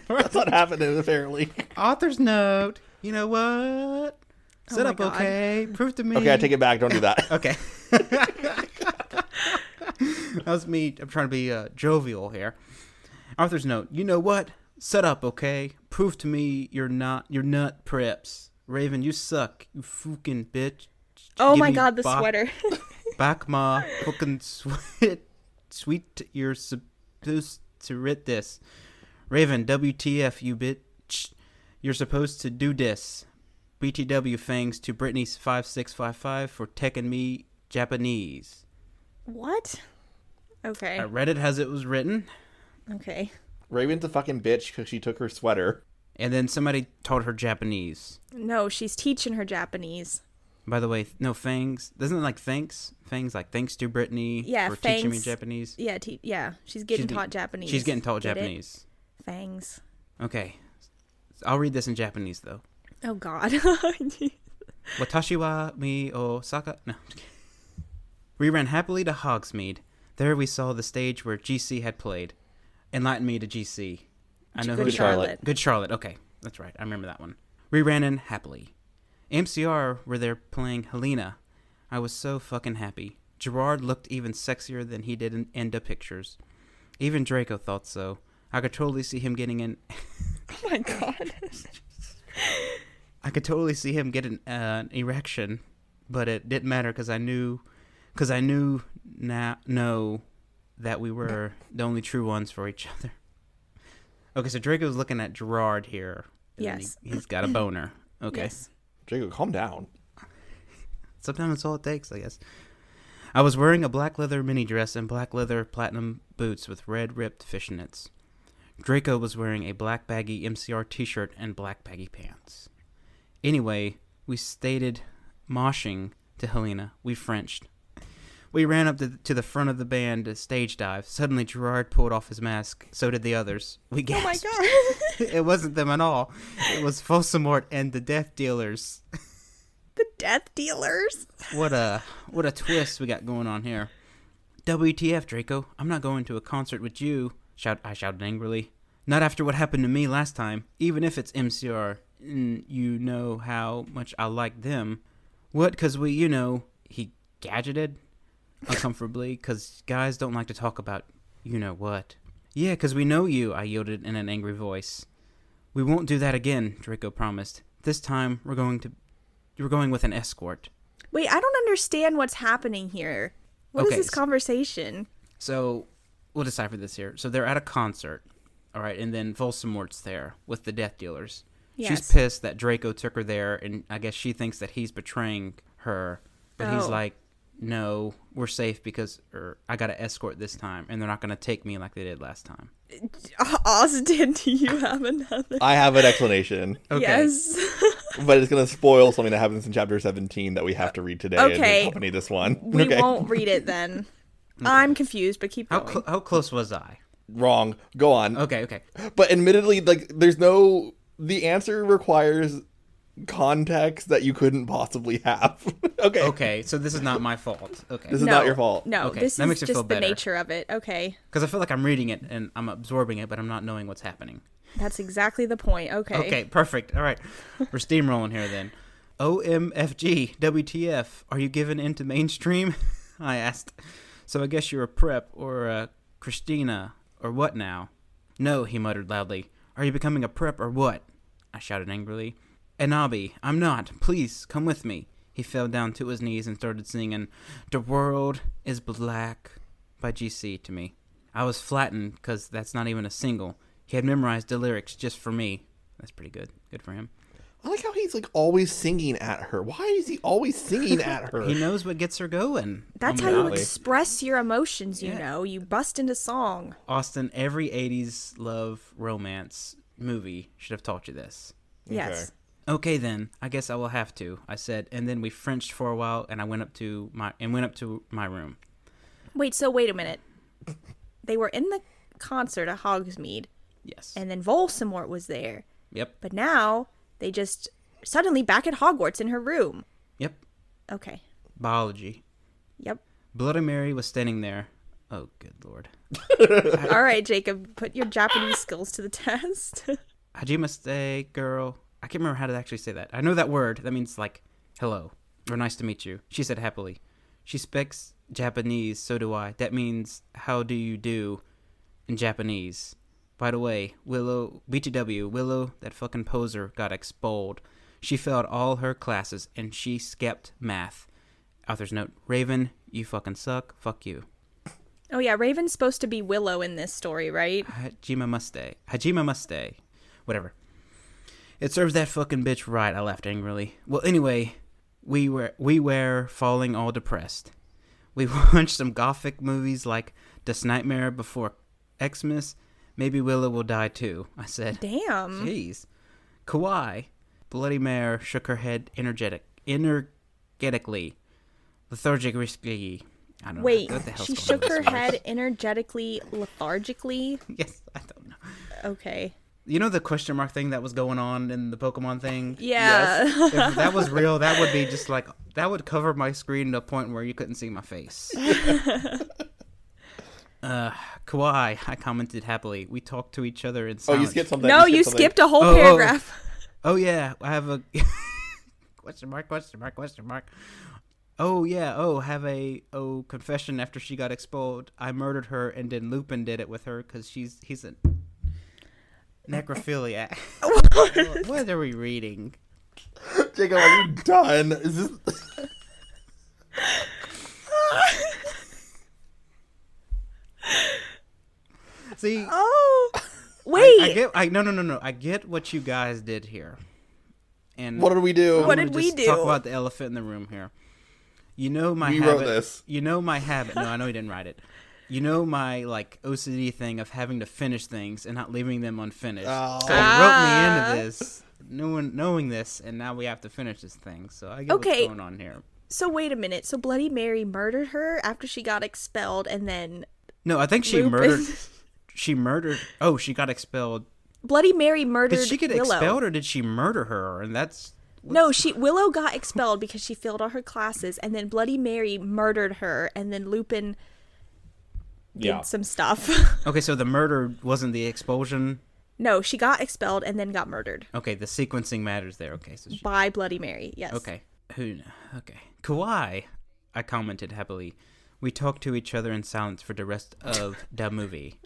That's not happening apparently. Author's note. You know what? Set Oh my up God. okay. Prove to me. Okay, I take it back. Don't do that. [LAUGHS] Okay. [LAUGHS] that was me. I'm trying to be uh, jovial here. Arthur's note. You know what? Set up, okay? Prove to me you're not. You're nut preps. Raven, you suck. You fucking bitch. oh Give my god, the back- sweater. Back my fucking sweet. Sweet, you're supposed to writ this. Raven, WTF, you bitch. You're supposed to do this. BTW fangs to Brittany 5655 for taking me Japanese. what? Okay. I read it as it was written, Okay. Raven's a fucking bitch because she took her sweater. and then somebody taught her Japanese. No, she's teaching her Japanese. By the way, no Fangs. Doesn't it like thanks? Fangs like thanks to Brittany Yeah, for teaching me Japanese. Yeah, te- yeah, she's getting She's- taught Japanese. She's getting taught Get it? Japanese. Fangs. Okay. I'll read this in Japanese though. Oh God. [LAUGHS] Watashi wa mi Osaka. No. I'm just kidding. We ran happily to Hogsmeade. There we saw the stage where GC had played. Enlighten me to GC. I know Good who Charlotte. Good Charlotte. Okay, that's right. I remember that one. We ran in happily. MCR were there playing Helena. I was so fucking happy. Gerard looked even sexier than he did in, the pictures. Even Draco thought so. I could totally see him getting an. [LAUGHS] oh my God. [LAUGHS] I could totally see him get an, uh, an erection, but it didn't matter because I knew, because I knew now know that we were the only true ones for each other. Okay, so Draco's looking at Gerard here. Yes. he, has got a boner. [LAUGHS] Okay, Yes. Jacob, calm down. sometimes that's all it takes, I guess. I was wearing a black leather mini dress and black leather platinum boots with red ripped fishnets. Draco was wearing a black baggy MCR t shirt and black baggy pants. Anyway, we stated moshing to Helena. We Frenched. We ran up to, to the front of the band to stage dive. Suddenly, Gerard pulled off his mask. So did the others. We Oh my. God. [LAUGHS] it wasn't them at all. It was Folsamort and the Death Dealers. [LAUGHS] the death dealers. What a what a twist we got going on here. WTF, Draco? I'm not going to a concert with you. Shout! I shouted angrily. Not after what happened to me last time. Even if it's MCR, and you know how much I like them. What? Cause we, you know, he gadgeted uncomfortably. Cause guys don't like to talk about you know what. Yeah, cause we know you. I yielded in an angry voice. We won't do that again, Draco promised. This time we're going to we're going with an escort. Wait, I don't understand what's happening here. What is Okay, this conversation? So we'll decipher this here. So they're at a concert, all right, and then Volsamort's there with the Death Dealers. Yes. She's pissed that Draco took her there, and I guess she thinks that he's betraying her. But he's Oh. like, "No, we're safe because or I got to escort this time, and they're not going to take me like they did last time." [LAUGHS] Austin, do you have another? I have an explanation, [LAUGHS] Okay. Yes. [LAUGHS] but it's going to spoil something that happens in chapter 17 that we have to read today and Okay. accompany this one. we okay. won't read it then. I'm confused, but keep How going. cl- how close was I? Wrong. Go on. Okay, okay. But admittedly, like, there's no. The answer requires context that you couldn't possibly have. [LAUGHS] okay. Okay, so this is not my fault. Okay. This is not your fault. No, Okay, this that is makes it just feel the better. nature of it. Okay. Because I feel like I'm reading it and I'm absorbing it, but I'm not knowing what's happening. That's exactly the point. Okay. Okay, perfect. All right. We're steamrolling here then. OMFG, WTF, are you given into mainstream? [LAUGHS] I asked. So I guess you're a prep or a Christina or what now? No, he muttered loudly. Are you becoming a prep or what? I shouted angrily. Anabi, I'm not. Please, come with me. He fell down to his knees and started singing The World is Black by GC to me. I was flattened because that's not even a single. He had memorized the lyrics just for me. That's pretty good. Good for him. I like how he's like always singing at her. Why is he always singing at [LAUGHS] her? He knows what gets her going. That's how my you express your emotions, you Yeah. know. You bust into song. Austin, every 80s love romance movie should have taught you this. Yes. Okay then, I guess I will have to. I said, and then we Frenched for a while, and I went up to my and went up to my room. Wait, so wait a minute. They were in the concert at Hogsmeade, Yes. and then Voldemort was there. yep. But now they just suddenly back at Hogwarts in her room. Yep. Okay. Biology. Yep. Bloody Mary was standing there. Oh, good lord. [LAUGHS] All right, Jacob, put your Japanese skills to the test. [LAUGHS] Hajime stay, girl. I can't remember how to actually say that. I know that word. That means like hello or nice to meet you. She said happily. She speaks Japanese, so do I. That means how do you do in Japanese. By the way, Willow BTW, Willow, that fucking poser got expelled. She failed all her classes and she skipped math. Author's note: Raven, you fucking suck. Fuck you. oh yeah, Raven's supposed to be Willow in this story, right? Hajima must stay. Hajime must stay. Whatever. It serves that fucking bitch right, I laughed angrily. Well, anyway, we were we were falling all depressed. We [LAUGHS] watched some gothic movies like Das Nightmare Before Xmas. Maybe Willow will die too, I said. Damn. Jeez. Kawaii. Bloody Mare shook her head energetic energetically. Lethargically. I don't know. Wait, what the hell's she shook her word? head [LAUGHS] energetically, lethargically. Yes, I don't know. Okay. You know the question mark thing that was going on in the Pokemon thing? Yeah. [LAUGHS] if that was real, that would be just like that would cover my screen to a point where you couldn't see my face. [LAUGHS] uh, Kawaii, I commented happily. We talked to each other in oh, you skipped something. no, you skipped a whole Oh, oh. paragraph. [LAUGHS] Oh yeah, I have a question mark, question mark, question mark. Oh yeah, oh have a oh confession after she got expelled. I murdered her and then Lupin did it with her because she's he's a necrophiliac. [LAUGHS] what? what are we reading? Jacob, are you done? Is this? [LAUGHS] See, Oh. Wait. I get I no no no no I get what you guys did here, and What did we do? I'm What gonna did we just Talk do? about the elephant in the room here. You know my We habit. wrote this. You know my habit. No, I know you didn't write it. You know my like OCD thing of having to finish things and not leaving them unfinished. Oh. So Ah. wrote me into this, knowing knowing this, and now we have to finish this thing. So I get Okay. what's going on here. So wait a minute. So Bloody Mary murdered her after she got expelled, and then No, I think she Lupin- murdered. [LAUGHS] She murdered. Oh, she got expelled. Bloody Mary murdered. Did she get Willow. expelled or did she murder her? And that's No, she Willow got expelled because she failed all her classes, and then Bloody Mary murdered her, and then Lupin did Yeah. some stuff. [LAUGHS] okay. So the murder wasn't the expulsion. no, she got expelled and then got murdered Okay, the sequencing matters there. Okay, so she, by Bloody Mary. Yes. okay, who? Okay, Kawaii. I commented happily. We talked to each other in silence for the rest of [LAUGHS] the movie.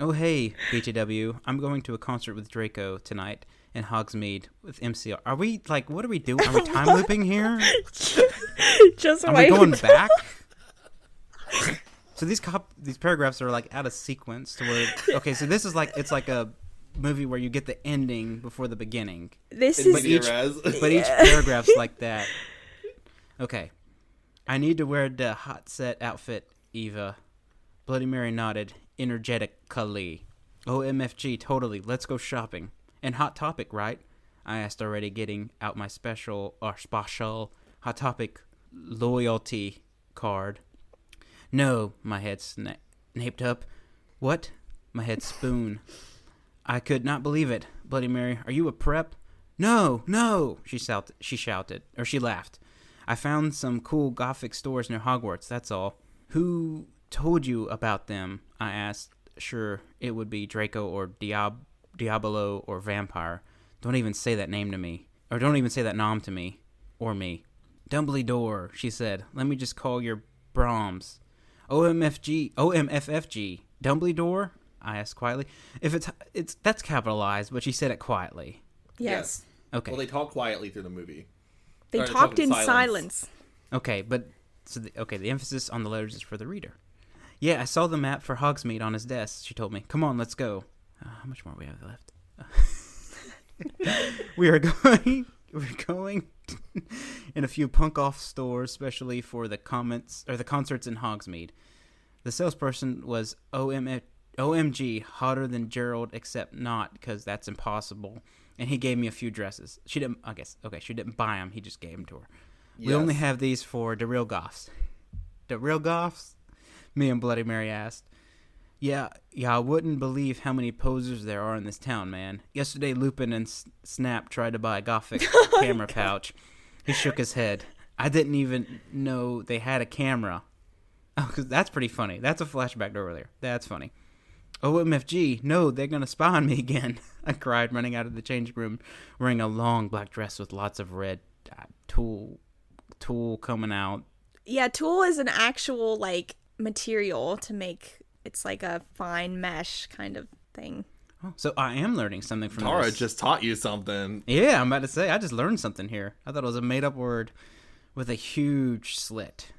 Oh hey, BTW. I'm going to a concert with Draco tonight in Hogsmeade with MCR. Are we like? What are we doing? Are we [LAUGHS] time looping here? Just Are wait. we going back? So these cop these paragraphs are like out of sequence to where [LAUGHS] okay, so this is like it's like a movie where you get the ending before the beginning. This But is each- Res. [LAUGHS] But each paragraph's like [LAUGHS] that. Okay. I need to wear the hot set outfit, Eva. Bloody Mary nodded energetically. OMFG, totally. Let's go shopping. And Hot Topic, right? I asked already, getting out my special or special Hot Topic loyalty card. No, my head sna- snaped up. What? My head spoon. I could not believe it. Bloody Mary, are you a prep? No, no! She shouted. She shouted, or she laughed. I found some cool gothic stores near Hogwarts. That's all. Who told you about them? I asked. Sure, it would be Draco or Diab- Diabolo or Vampire. Don't even say that name to me, or don't even say that nom to me, or me. Dumbledore, she said. Let me just call your Brahms. OMFG, OMFFG, Dumbledore? I asked quietly. If it's it's that's capitalized, but she said it quietly. yes. Okay. Well, they talk quietly through the movie. They Or talked talk in in silence. silence. Okay, but so the, okay, the emphasis on the letters is for the reader. Yeah, I saw the map for Hogsmeade on his desk. She told me, "Come on, let's go." Uh, how much more we have left? [LAUGHS] we are [LAUGHS] going. We're going [LAUGHS] in a few punk off stores, especially for the comments or the concerts in Hogsmeade. The salesperson was OM, OMG hotter than Gerald, except not because that's impossible. And he gave me a few dresses. She didn't. I guess okay. She didn't buy them. He just gave them to her. We only have these for the real goths. The real goths? Me and Bloody Mary asked. Yeah, yeah, I wouldn't believe how many posers there are in this town, man. Yesterday, Lupin and S- Snap tried to buy a Gothic [LAUGHS] camera pouch. He shook his head. I didn't even know they had a camera. Oh, 'cause that's pretty funny. That's a flashback to earlier. That's funny. OMFG, no, they're gonna spy on me again. [LAUGHS] I cried, running out of the changing room, wearing a long black dress with lots of red uh, tulle, tulle coming out. Yeah, tulle is an actual like material to make. It's like a fine mesh kind of thing. Oh, so I am learning something from this. Tara this. just taught you something. Yeah, I'm about to say I just learned something here. I thought it was a made-up word with a huge slit.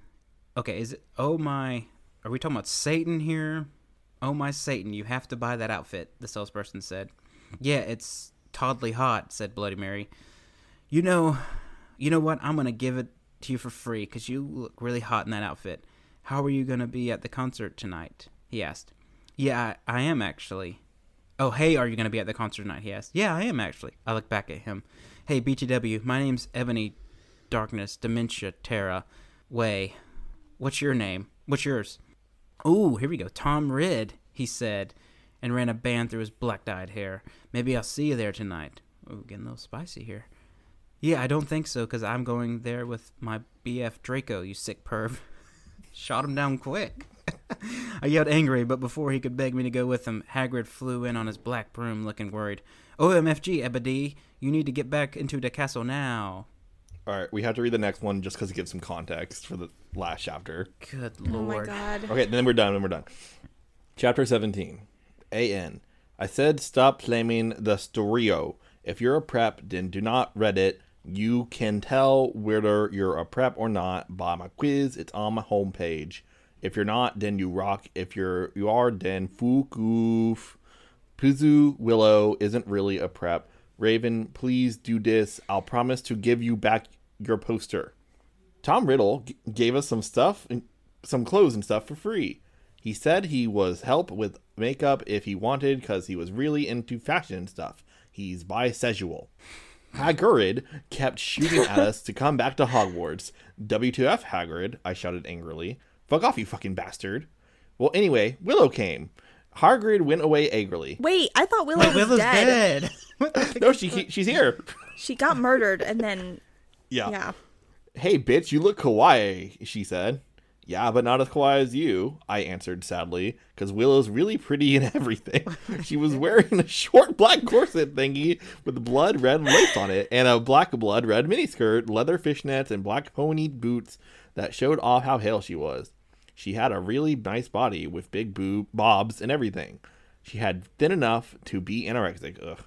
Okay, is it? Oh my! Are we talking about Satan here? Oh my Satan! You have to buy that outfit. The salesperson said. Yeah, it's toddly hot," said Bloody Mary. You know, you know what? I'm gonna give it to you for free because you look really hot in that outfit. How are you gonna be at the concert tonight? He asked. Yeah, I, am actually. Oh, hey, are you going to be at the concert tonight? He asked. Yeah, I am actually. I looked back at him. Hey, BTW, my name's Ebony Darkness Dementia Terra Way. What's your name? What's yours? Ooh, here we go. Tom Ridd, he said, and ran a band through his black dyed hair. Maybe I'll see you there tonight. Ooh, getting a little spicy here. Yeah, I don't think so, because I'm going there with my BF Draco, you sick perv. [LAUGHS] Shot him down quick. I yelled angry, but before he could beg me to go with him, Hagrid flew in on his black broom, looking worried. OMFG, Ebony, you need to get back into the castle now. All right, we have to read the next one just because it gives some context for the last chapter. Good Oh my lord. god. Okay, then we're done. Then we're done. Chapter 17. AN. I said stop claiming the Storio. If you're a prep, then do not read it. You can tell whether you're a prep or not by my quiz. It's on my homepage. If you're not, then you rock. If you're you are, then fukoof. Puzu Willow isn't really a prep. Raven, please do this. I'll promise to give you back your poster. Tom Riddle g- gave us some stuff, and some clothes and stuff for free. He said he was help with makeup if he wanted because he was really into fashion stuff. He's bisexual. Hagrid kept shooting at us to come back to Hogwarts. W2F Hagrid, I shouted angrily. Fuck off, you fucking bastard. Well, anyway, Willow came. Hagrid went away angrily. Wait, I thought Willow was Willow's dead. dead. [LAUGHS] No, she she- she's here. [LAUGHS] She got murdered and then [LAUGHS] Yeah. yeah. Hey, bitch, you look kawaii, she said. Yeah, but not as kawaii as you, I answered sadly, because Willow's really pretty in everything. she was wearing a short black corset thingy with blood red lace on it, and a black blood red miniskirt, leather fishnets, and black ponied boots that showed off how hale she was. She had a really nice body with big boob bobs and everything. She had thin enough to be anorexic. Ugh.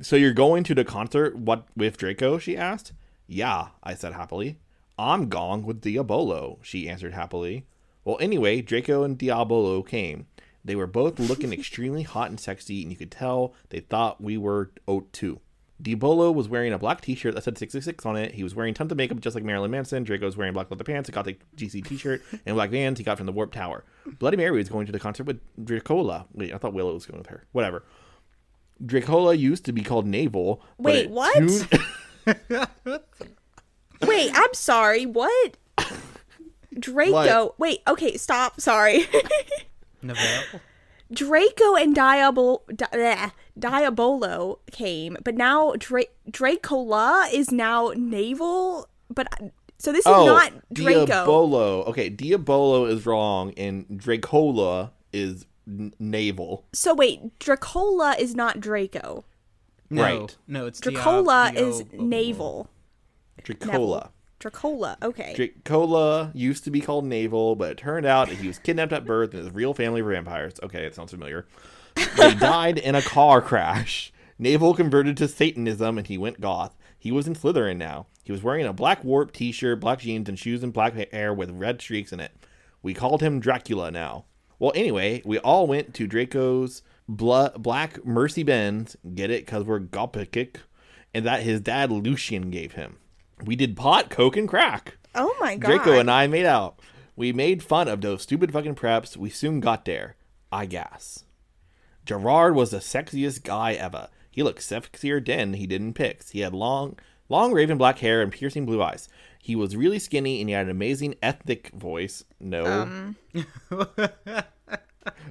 So you're going to the concert what with Draco? she asked. Yeah, I said happily. I'm gone with Diabolo, she answered happily. Well, anyway, Draco and Diabolo came. They were both looking [LAUGHS] extremely hot and sexy, and you could tell they thought we were oat too. Diabolo was wearing a black t-shirt that said 666 on it. He was wearing tons of makeup just like Marilyn Manson. Draco was wearing black leather pants, a gothic GC t-shirt, [LAUGHS] and black vans he got from the Warp Tower. Bloody Mary was going to the concert with Dracola. Wait, I thought Willow was going with her. Whatever. Dracola used to be called Navel. Wait, what? tuned- [LAUGHS] Wait, I'm sorry. What? [LAUGHS] Draco. What? Wait, okay, stop. Sorry. Novell? Draco and Diabol Di- eh, Diabolo came, but now Dra- Dracola is now naval. But so this is oh, not Draco. Diabolo. Okay, Diabolo is wrong, and Dracola is n- naval. So wait, Dracola is not Draco. No, Right. No, it's Dracola Dio- is Dio- naval. Dracola. Dracola. Okay. Dracola used to be called Navel, but it turned out he was kidnapped at birth and his real family were vampires. Okay, it sounds familiar. They [LAUGHS] died in a car crash. Navel converted to Satanism and he went goth. He was in Slytherin now. He was wearing a black warp t shirt, black jeans, and shoes and black hair with red streaks in it. We called him Dracula now. Well, anyway, we all went to Draco's bla- Black Mercy Benz, get it, because we're gothic, and that his dad Lucian gave him. We did pot, coke, and crack. Oh my god. Draco and I made out. We made fun of those stupid fucking preps. We soon got there. I guess. Gerard was the sexiest guy ever. He looked sexier than he did in pics. He had long, long raven black hair and piercing blue eyes. He was really skinny and he had an amazing ethnic voice. No. Um. [LAUGHS]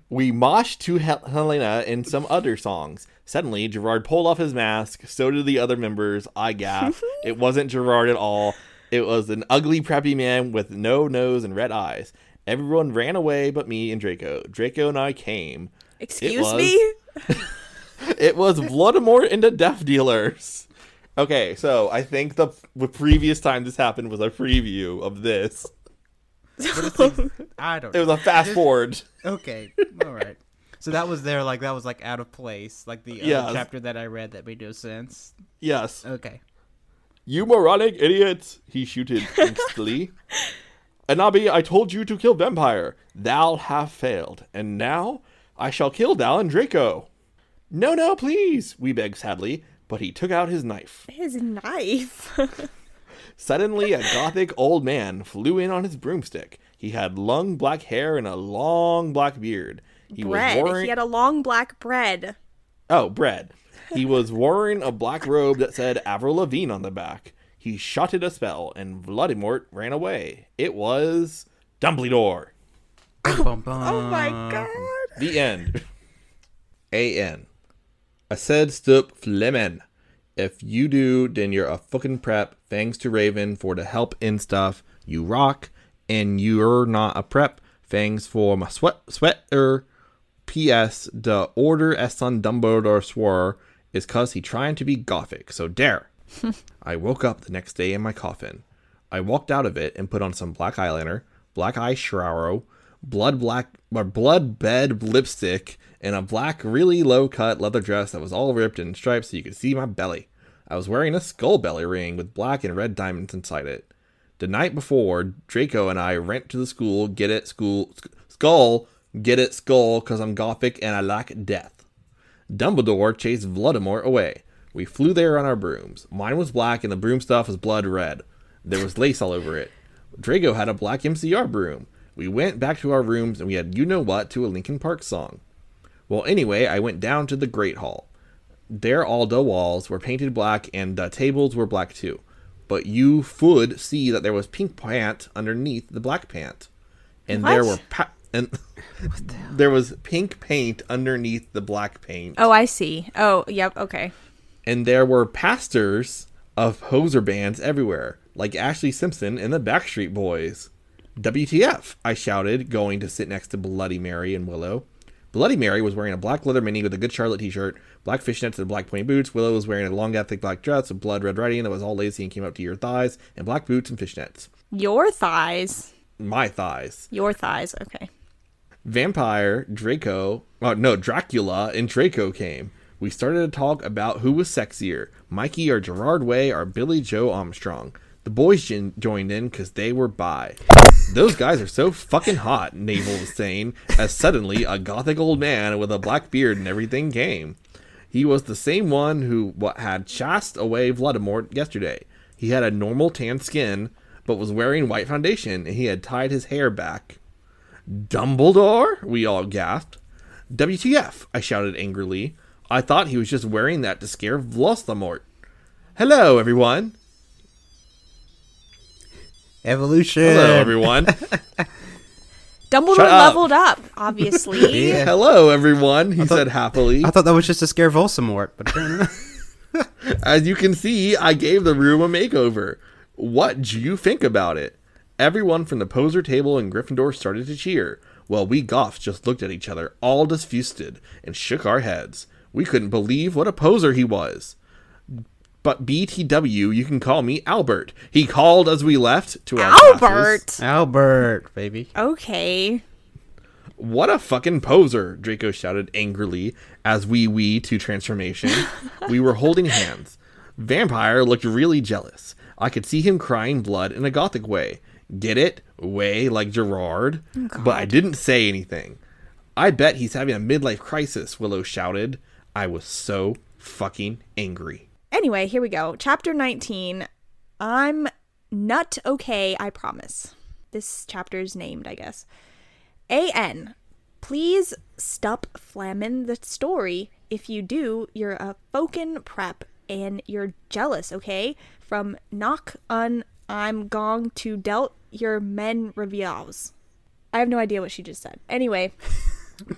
we moshed to Hel- Helena and some other songs. Suddenly, Gerard pulled off his mask. So did the other members. I gasped. [LAUGHS] it wasn't Gerard at all. It was an ugly, preppy man with no nose and red eyes. Everyone ran away but me and Draco. Draco and I came. Excuse was- me? [LAUGHS] It was Voldemort and the Death Dealers. Okay, so I think the, the previous time this happened was a preview of this. I don't. It was a fast forward. Okay, all right. So that was there, like that was like out of place, like the other Yes. chapter that I read that made no sense. Yes. Okay. You moronic idiots, he shouted angstily. [LAUGHS] Anabi, I told you to kill vampire. Thou have failed, and now I shall kill thou and Draco. No, no, please, we begged sadly, but he took out his knife. His knife. [LAUGHS] Suddenly, a gothic old man flew in on his broomstick. He had long black hair and a long black beard. He bread. was wearing He had a long black bread. oh bread. He was wearing a black robe that said Avril Lavigne on the back. He shotted a spell, and Voldemort ran away. It was Dumbledore. Oh my god. The end. A N. I said stup flemen. If you do, then you're a fucking prep. Thanks to Raven for the help in stuff. You rock, and you're not a prep. Thanks for my sweat sweater. P.S. The order as son Dumbledore swore is cause he trying to be gothic. So dare. [LAUGHS] I woke up the next day in my coffin. I walked out of it and put on some black eyeliner, black eyeshadow, blood black or blood bed lipstick, and a black, really low cut leather dress that was all ripped and striped so you could see my belly. I was wearing a skull belly ring with black and red diamonds inside it. The night before, Draco and I rent to the school, get it, school, sc- skull, get it, skull, cause I'm gothic and I like death. Dumbledore chased Voldemort away. We flew there on our brooms. Mine was black and the broom stuff was blood red. There was lace all over it. Draco had a black MCR broom. We went back to our rooms and we had You Know What to a Linkin Park song. Well, anyway, I went down to the Great Hall. There, all the walls were painted black and the tables were black too. But you would see that there was pink pant underneath the black pant. And there were pa- and [LAUGHS] there was pink paint underneath the black paint Oh, I see. Oh, yep. Okay. and there were pastors of hoser bands everywhere, like Ashlee Simpson and the Backstreet Boys. WTF, I shouted, going to sit next to Bloody Mary and Willow. Bloody Mary was wearing a black leather mini with a Good Charlotte t shirt, black fishnets and black pointy boots. Willow was wearing a long, thick black dress with blood red writing that was all lacy and came up to your thighs, and black boots and fishnets. Your thighs. My thighs. Your thighs. Okay. Vampire, Draco, oh no, Dracula and Draco came. We started to talk about who was sexier, Mikey or Gerard Way or Billie Joe Armstrong. The boys joined in because they were bi. Those guys are so fucking hot, Navel was saying, as suddenly a gothic old man with a black beard and everything came. He was the same one who had chased away Voldemort yesterday. He had a normal tan skin, but was wearing white foundation, and he had tied his hair back. Dumbledore? We all gasped. WTF? I shouted angrily. I thought he was just wearing that to scare Voldemort. Hello, everyone. Evolution. Hello, everyone. [LAUGHS] Dumbledore Shut leveled up, obviously. [LAUGHS] Yeah. Hello, everyone, he said happily. I thought that was just to scare Voldemort, but. [LAUGHS] As you can see, I gave the room a makeover. What do you think about it? Everyone from the poser table in Gryffindor started to cheer, while we Goths just looked at each other, all disgusted, and shook our heads. We couldn't believe what a poser he was. But BTW, you can call me Albert. He called as we left to our classes. Albert. Albert, baby. Okay. What a fucking poser, Draco shouted angrily as we wee to transformation. [LAUGHS] we were holding hands. Vampire looked really jealous. I could see him crying blood in a gothic way. Get it? Way like Gerard. but I didn't say anything. I bet he's having a midlife crisis, Willow shouted. I was so fucking angry. Anyway, here we go. Chapter 19. I'm nut okay, I promise. This chapter is named, I guess. AN. Please stop flammin' the story. If you do, you're a fokin' prep and you're jealous, okay? From knock on I'm gong to delt your men reveals. I have no idea what she just said. Anyway, [LAUGHS]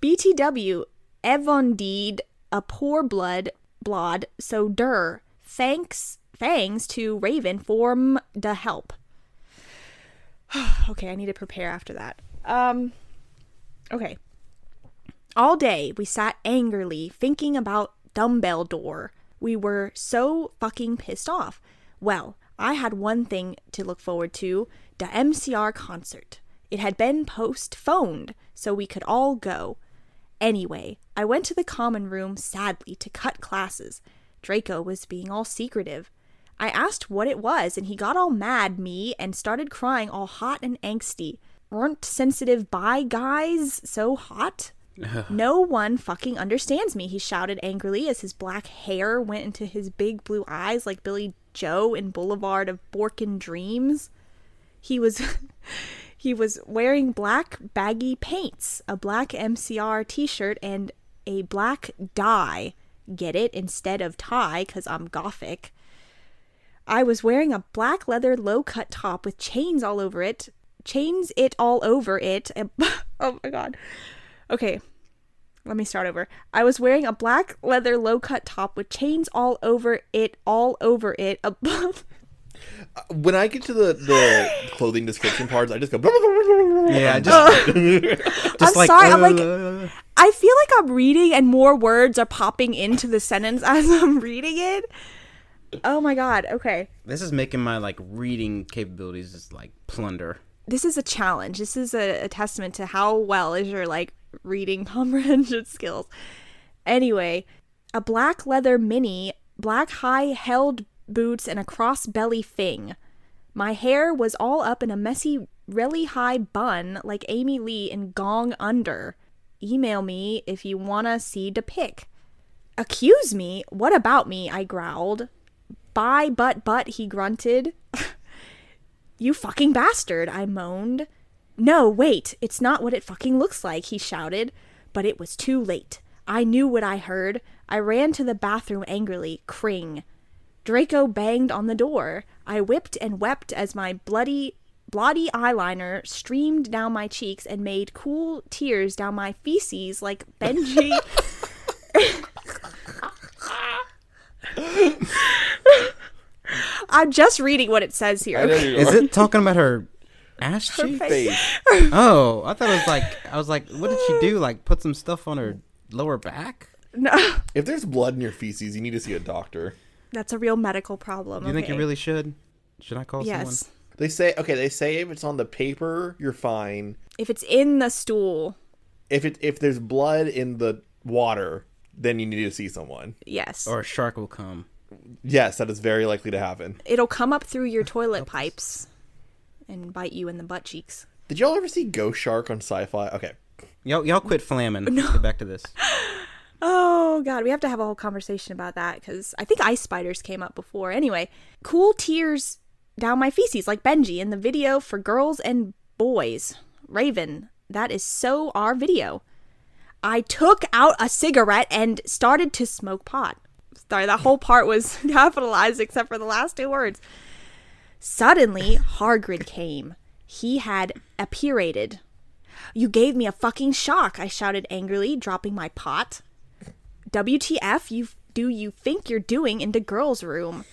BTW, Evondeed, a poor blood, blood, so der. Thanks, thanks to Raven for the help. [SIGHS] okay, I need to prepare after that. Um, okay. All day we sat angrily thinking about dumbbell door. We were so fucking pissed off. Well, I had one thing to look forward to the MCR concert. It had been postponed, so we could all go. Anyway, I went to the common room sadly to cut classes. Draco was being all secretive. I asked what it was, and he got all mad me and started crying all hot and angsty. Weren't sensitive bi guys so hot? [LAUGHS] no one fucking understands me, he shouted angrily as his black hair went into his big blue eyes like Billie Joe in Boulevard of Borkin Dreams. He was [LAUGHS] he was wearing black baggy paints, a black MCR t-shirt and a black dye. Get it instead of tie cuz I'm gothic. I was wearing a black leather low cut top with chains all over it. Chains it all over it. [LAUGHS] oh my god. Okay. Let me start over. I was wearing a black leather low cut top with chains all over it, all over it. [LAUGHS] above- When I get to the, the clothing description parts, I just go. Yeah, just, [LAUGHS] just I'm like, sorry, I'm like- uh, I feel like I'm reading and more words are popping into the sentence [LAUGHS] as I'm reading it. Oh my god. Okay. this is making my like reading capabilities just like plunder. this is a challenge. This is a, a testament to how well is your like reading [LAUGHS] comprehension skills. Anyway, a black leather mini, black high held boots, and a cross belly thing. My hair was all up in a messy, really high bun like Amy Lee in Gong Under. Email me if you wanna see the pic. Accuse me? What about me? I growled. Bye, but, but, he grunted. [LAUGHS] You fucking bastard, I moaned. No, wait, it's not what it fucking looks like, he shouted. But it was too late. I knew what I heard. I ran to the bathroom angrily. Cring. Draco banged on the door. I whipped and wept as my bloody, bloody eyeliner streamed down my cheeks and made cool tears down my feces like Benji. [LAUGHS] I'm just reading what it says here. Is it talking about her ass cheek? face? [LAUGHS] Oh, I thought it was like I was like, what did she do? Like put some stuff on her lower back? No, If there's blood in your feces, you need to see a doctor. That's a real medical problem. Do you think you really should? Should I call Yes. someone? They say okay. They say if it's on the paper, you're fine. If it's in the stool, If it if there's blood in the water, then you need to see someone. yes. Or a shark will come. Yes, that is very likely to happen. It'll come up through your [LAUGHS] toilet pipes and bite you in the butt cheeks. Did y'all ever see Ghost Shark on Sci-Fi? Okay, Y'all, y'all quit flamming. [LAUGHS] Let's get back to this. [LAUGHS] Oh god, we have to have a whole conversation about that because I think ice spiders came up before. Anyway, cool tears down my feces like Benji in the video for girls and boys. Raven, that is so our video. I took out a cigarette and started to smoke pot. Sorry, that whole part was [LAUGHS] capitalized except for the last two words. Suddenly, Hargrid came. He had appurated. You gave me a fucking shock, I shouted angrily, dropping my pot. WTF you do you think you're doing in the girls' room?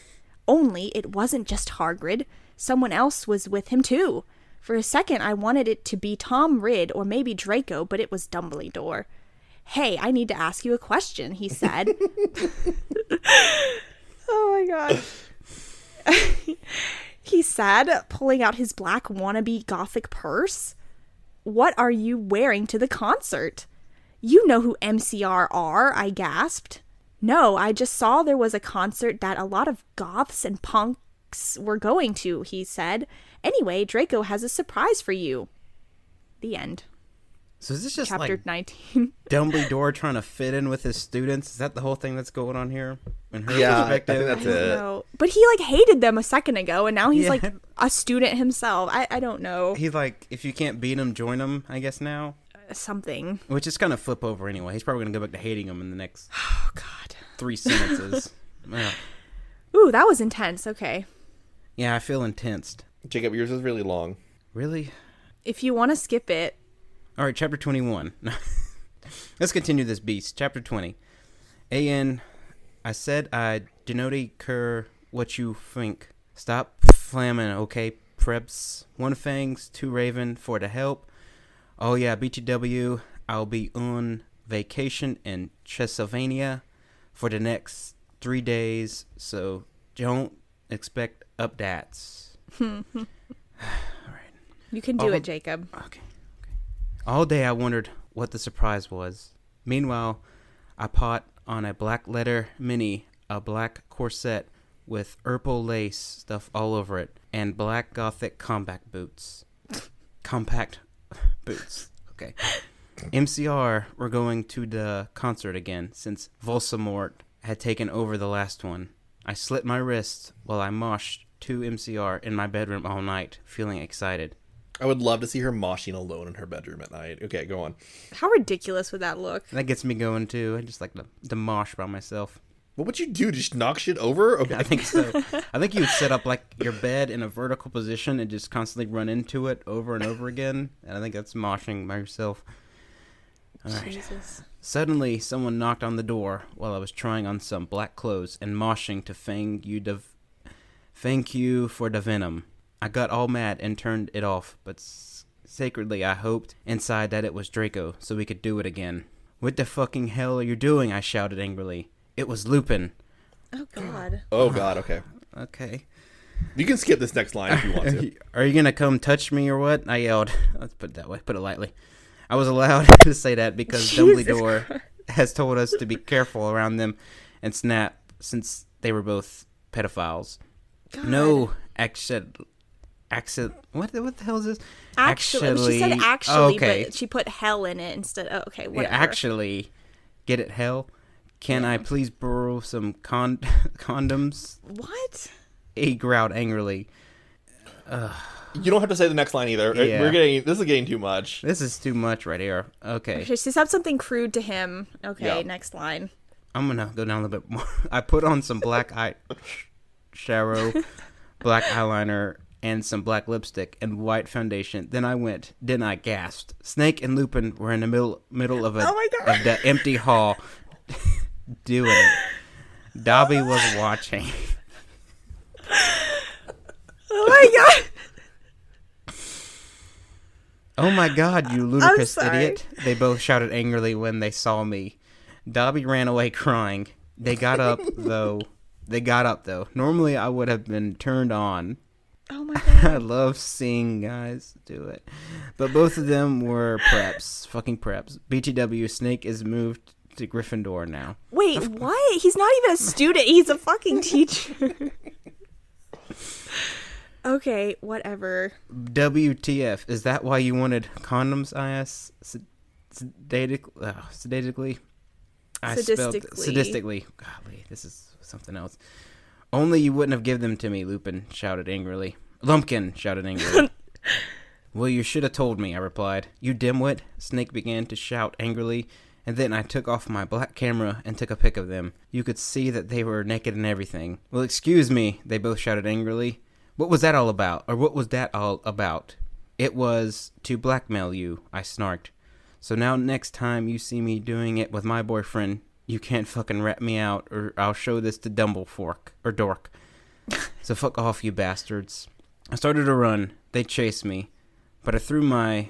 Only it wasn't just Hargrid. Someone else was with him too. For a second I wanted it to be Tom Ridd or maybe Draco, but it was Dumbledore. Hey, I need to ask you a question, he said. [LAUGHS] oh my god. [LAUGHS] he said, pulling out his black wannabe gothic purse. What are you wearing to the concert? You know who MCR are, I gasped. No, I just saw there was a concert that a lot of goths and punks were going to, he said. Anyway, Draco has a surprise for you. The end. So is this just Chapter like 19. [LAUGHS] Dumbledore trying to fit in with his students? Is that the whole thing that's going on here? In her Yeah, I perspective? think I that's don't it. know. But he like hated them a second ago and now he's Yeah. like a student himself. I, I don't know. He's like, if you can't beat him, join him. I guess now, Something. which is kind of flip over anyway. He's probably gonna go back to hating him in the next [SIGHS] Oh god. three sentences. [LAUGHS] yeah. Ooh, that was intense. Okay. yeah, I feel intensed. Jacob, yours is really long. Really? If you want to skip it, All right, chapter 21. [LAUGHS] Let's continue this beast. Chapter 20. AN, I said I denote cur what you think. Stop flamming, okay, preps. One fangs, two raven for the help. Oh yeah, BTW, I'll be on vacation in Transylvania for the next three days, so don't expect updates. All right. [LAUGHS] you can do Oh. it, Jacob. Okay. okay. All day I wondered what the surprise was. Meanwhile, I pot on a black leather mini, a black corset with purple lace stuff all over it, and black gothic combat boots. [LAUGHS] compact [LAUGHS] boots. Okay. [LAUGHS] MCR were going to the concert again since Volsamort had taken over the last one. I slit my wrist while I moshed to MCR in my bedroom all night, feeling excited. I would love to see her moshing alone in her bedroom at night. Okay, go on. How ridiculous would that look? That gets me going too. I just like to, to mosh by myself. What would you do? Just knock shit over? Okay. I think so. [LAUGHS] I think you would set up like your bed in a vertical position and just constantly run into it over and over again. And I think that's moshing by yourself. All right. Jesus. Suddenly, someone knocked on the door while I was trying on some black clothes and moshing to thank you, the, thank you for the venom. I got all mad and turned it off, but s- sacredly I hoped inside that it was Draco, so we could do it again. What the fucking hell are you doing? I shouted angrily. It was Lupin. Oh God. oh God. Okay. Okay. You can skip this next line if you want to. [LAUGHS] Are you gonna come touch me or what? I yelled. [LAUGHS] Let's put it that way. Put it lightly. I was allowed [LAUGHS] to say that because Jesus Dumbledore has told us to be careful around them and Snap since they were both pedophiles. God. No, accent, accent. What? What the hell is this? Actually, she said actually, okay. but she put hell in it instead. Oh, okay, yeah, actually, get it? Hell. Can I please borrow some con- [LAUGHS] condoms? what? He growled angrily. You don't have to say the next line either. Yeah. We're getting this is getting too much. This is too much right here. Okay. She said something crude to him. Okay, Yeah. next line. I'm gonna go down a little bit more. [LAUGHS] I put on some black eye shadow, [LAUGHS] black eyeliner, and some black lipstick and white foundation. Then I went. Then I gasped. Snake and Lupin were in the middle middle of a Oh my God. of the empty hall, doing it. Dobby was watching. Oh my god! Oh my god, you ludicrous idiot! They both shouted angrily when they saw me. Dobby ran away crying. They got up [LAUGHS] though. They got up though. Normally I would have been turned on. Oh my god! [LAUGHS] I love seeing guys do it. But both of them were preps. Fucking preps. BTW Snake is moved to Gryffindor now. Wait, what? He's not even a student. He's a fucking teacher. okay, whatever. WTF. Is that why you wanted condoms, I asked sedatic, uh, sedatically? I spelled Sadistically. sadistically. Golly, this is something else. Only you wouldn't have given them to me, Lupin shouted angrily. Lumpkin shouted angrily. [LAUGHS] well, you should have told me, I replied. You dimwit, Snake began to shout angrily, and then I took off my black camera and took a pic of them. You could see that they were naked and everything. Well, excuse me, they both shouted angrily. What was that all about? Or what was that all about? It was to blackmail you, I snarked. So now next time you see me doing it with my boyfriend, you can't fucking rat me out or I'll show this to Dumblefork or Dork. [LAUGHS] so fuck off, you bastards. I started to run. They chased me, but I threw my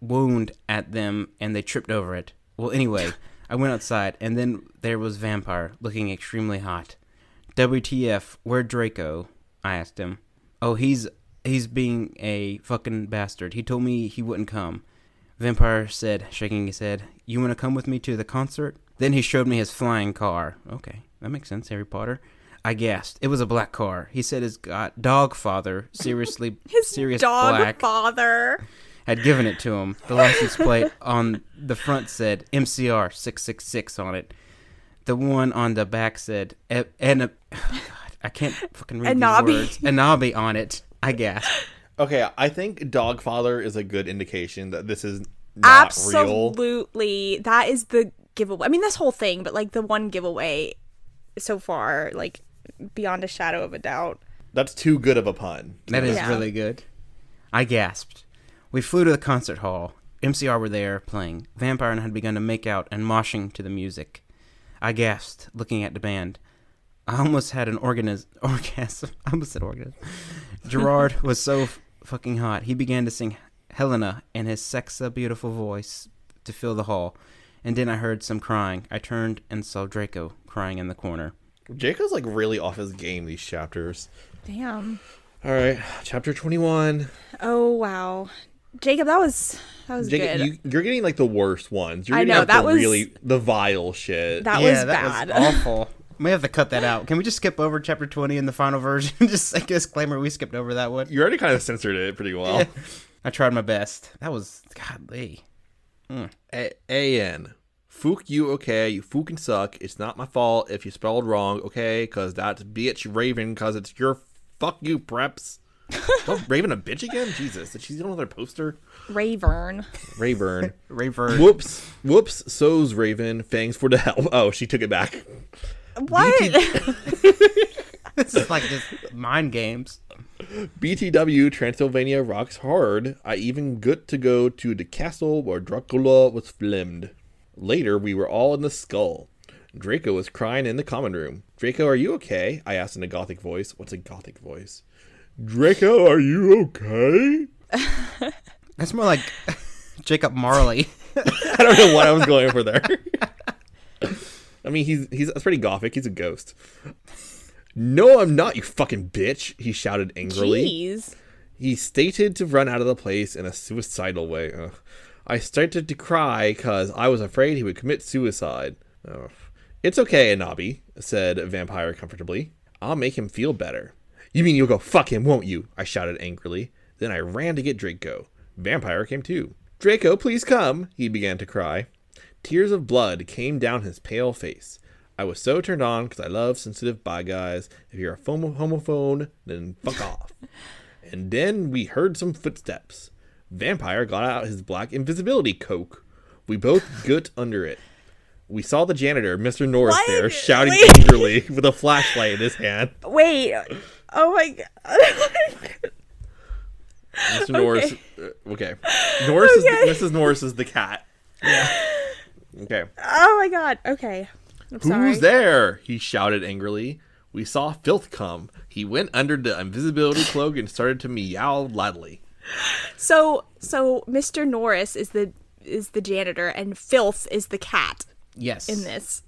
wound at them and they tripped over it. Well, anyway, I went outside and then there was Vampire looking extremely hot. WTF, where Draco? I asked him. Oh, he's He's being a fucking bastard. He told me he wouldn't come. Vampire said, shaking his head, You want to come with me to the concert? Then he showed me his flying car. Okay, that makes sense, Harry Potter. I guessed. It was a black car. He said his got dog father, seriously [LAUGHS] His serious dog black, father. Had given it to him. The license plate on the front said MCR 666 on it. The one on the back said and [SIGHS] I can't fucking read Anabi. these words. Anabi on it. I gasped. Okay, I think Dogfather is a good indication that this is not real. Absolutely. That is the giveaway. I mean, this whole thing, but like the one giveaway so far, like beyond a shadow of a doubt. That's too good of a pun. That is Yeah. really good. I gasped. We flew to the concert hall. MCR were there playing. Vampire and I had begun to make out and moshing to the music. I gasped, looking at the band. I almost had an organis- [LAUGHS] orgasm. I almost said organism. Gerard was so f- fucking hot. He began to sing Helena in his sexa beautiful voice to fill the hall. And then I heard some crying. I turned and saw Draco crying in the corner. Draco's like really off his game these chapters. Damn. All right, chapter 21. Oh wow. Jacob, that was that was Jacob, good. you, you're getting like the worst ones. You're I getting know, like, that the was- really the vile shit. that yeah, was that bad. was awful. [LAUGHS] We have to cut that out. Can we just skip over chapter 20 in the final version? [LAUGHS] just like a disclaimer, we skipped over that one. you already kind of censored it pretty well. Yeah. I tried my best. That was godly. Mm. A- A-N. Fook you okay, you fucking suck. It's not my fault if you spelled wrong, okay? Cause that's bitch Raven, cause it's your fuck you preps. [LAUGHS] oh, Raven a bitch again? Jesus, did she get another poster? Rayvern. Rayburn. [LAUGHS] Rayvern. Whoops. Whoops. So's Raven. Fangs for the help. Oh, she took it back. What? [LAUGHS] this is like just mind games. BTW Transylvania rocks hard. I even got to go to the castle where Dracula was filmed. Later, we were all in the skull. Draco was crying in the common room. Draco, are you okay? I asked in a gothic voice. What's a gothic voice? Draco, are you okay? [LAUGHS] That's more like [LAUGHS] Jacob Marley. [LAUGHS] I don't know what I was going for there. I mean, he's he's that's pretty gothic. He's a ghost. No, I'm not, you fucking bitch! He shouted angrily. Jeez. He stated to run out of the place in a suicidal way. Ugh. I started to cry because I was afraid he would commit suicide. Ugh. It's okay, Anabi, said Vampire comfortably. I'll make him feel better. You mean you'll go fuck him, won't you? I shouted angrily. Then I ran to get Draco. Vampire came too. Draco, please come, he began to cry. Tears of blood came down his pale face. I was so turned on because I love sensitive bi guys. If you're a homo- homophone, then fuck [LAUGHS] off. And then we heard some footsteps. Vampire got out his black invisibility coke. We both [LAUGHS] got under it. We saw the janitor, Mr. Norris, there, shouting Wait. angrily with a flashlight in his hand. Wait. Oh my god. [LAUGHS] Mr. Norris. uh, Okay. Norris Okay. is the, Mrs. Norris is the cat. [LAUGHS] Yeah. Okay. oh my god. Okay. I'm sorry. Who's there? He shouted angrily. We saw Filth come. He went under the invisibility cloak and started to meow loudly. So so Mr. Norris is the is the janitor and Filth is the cat Yes. in this.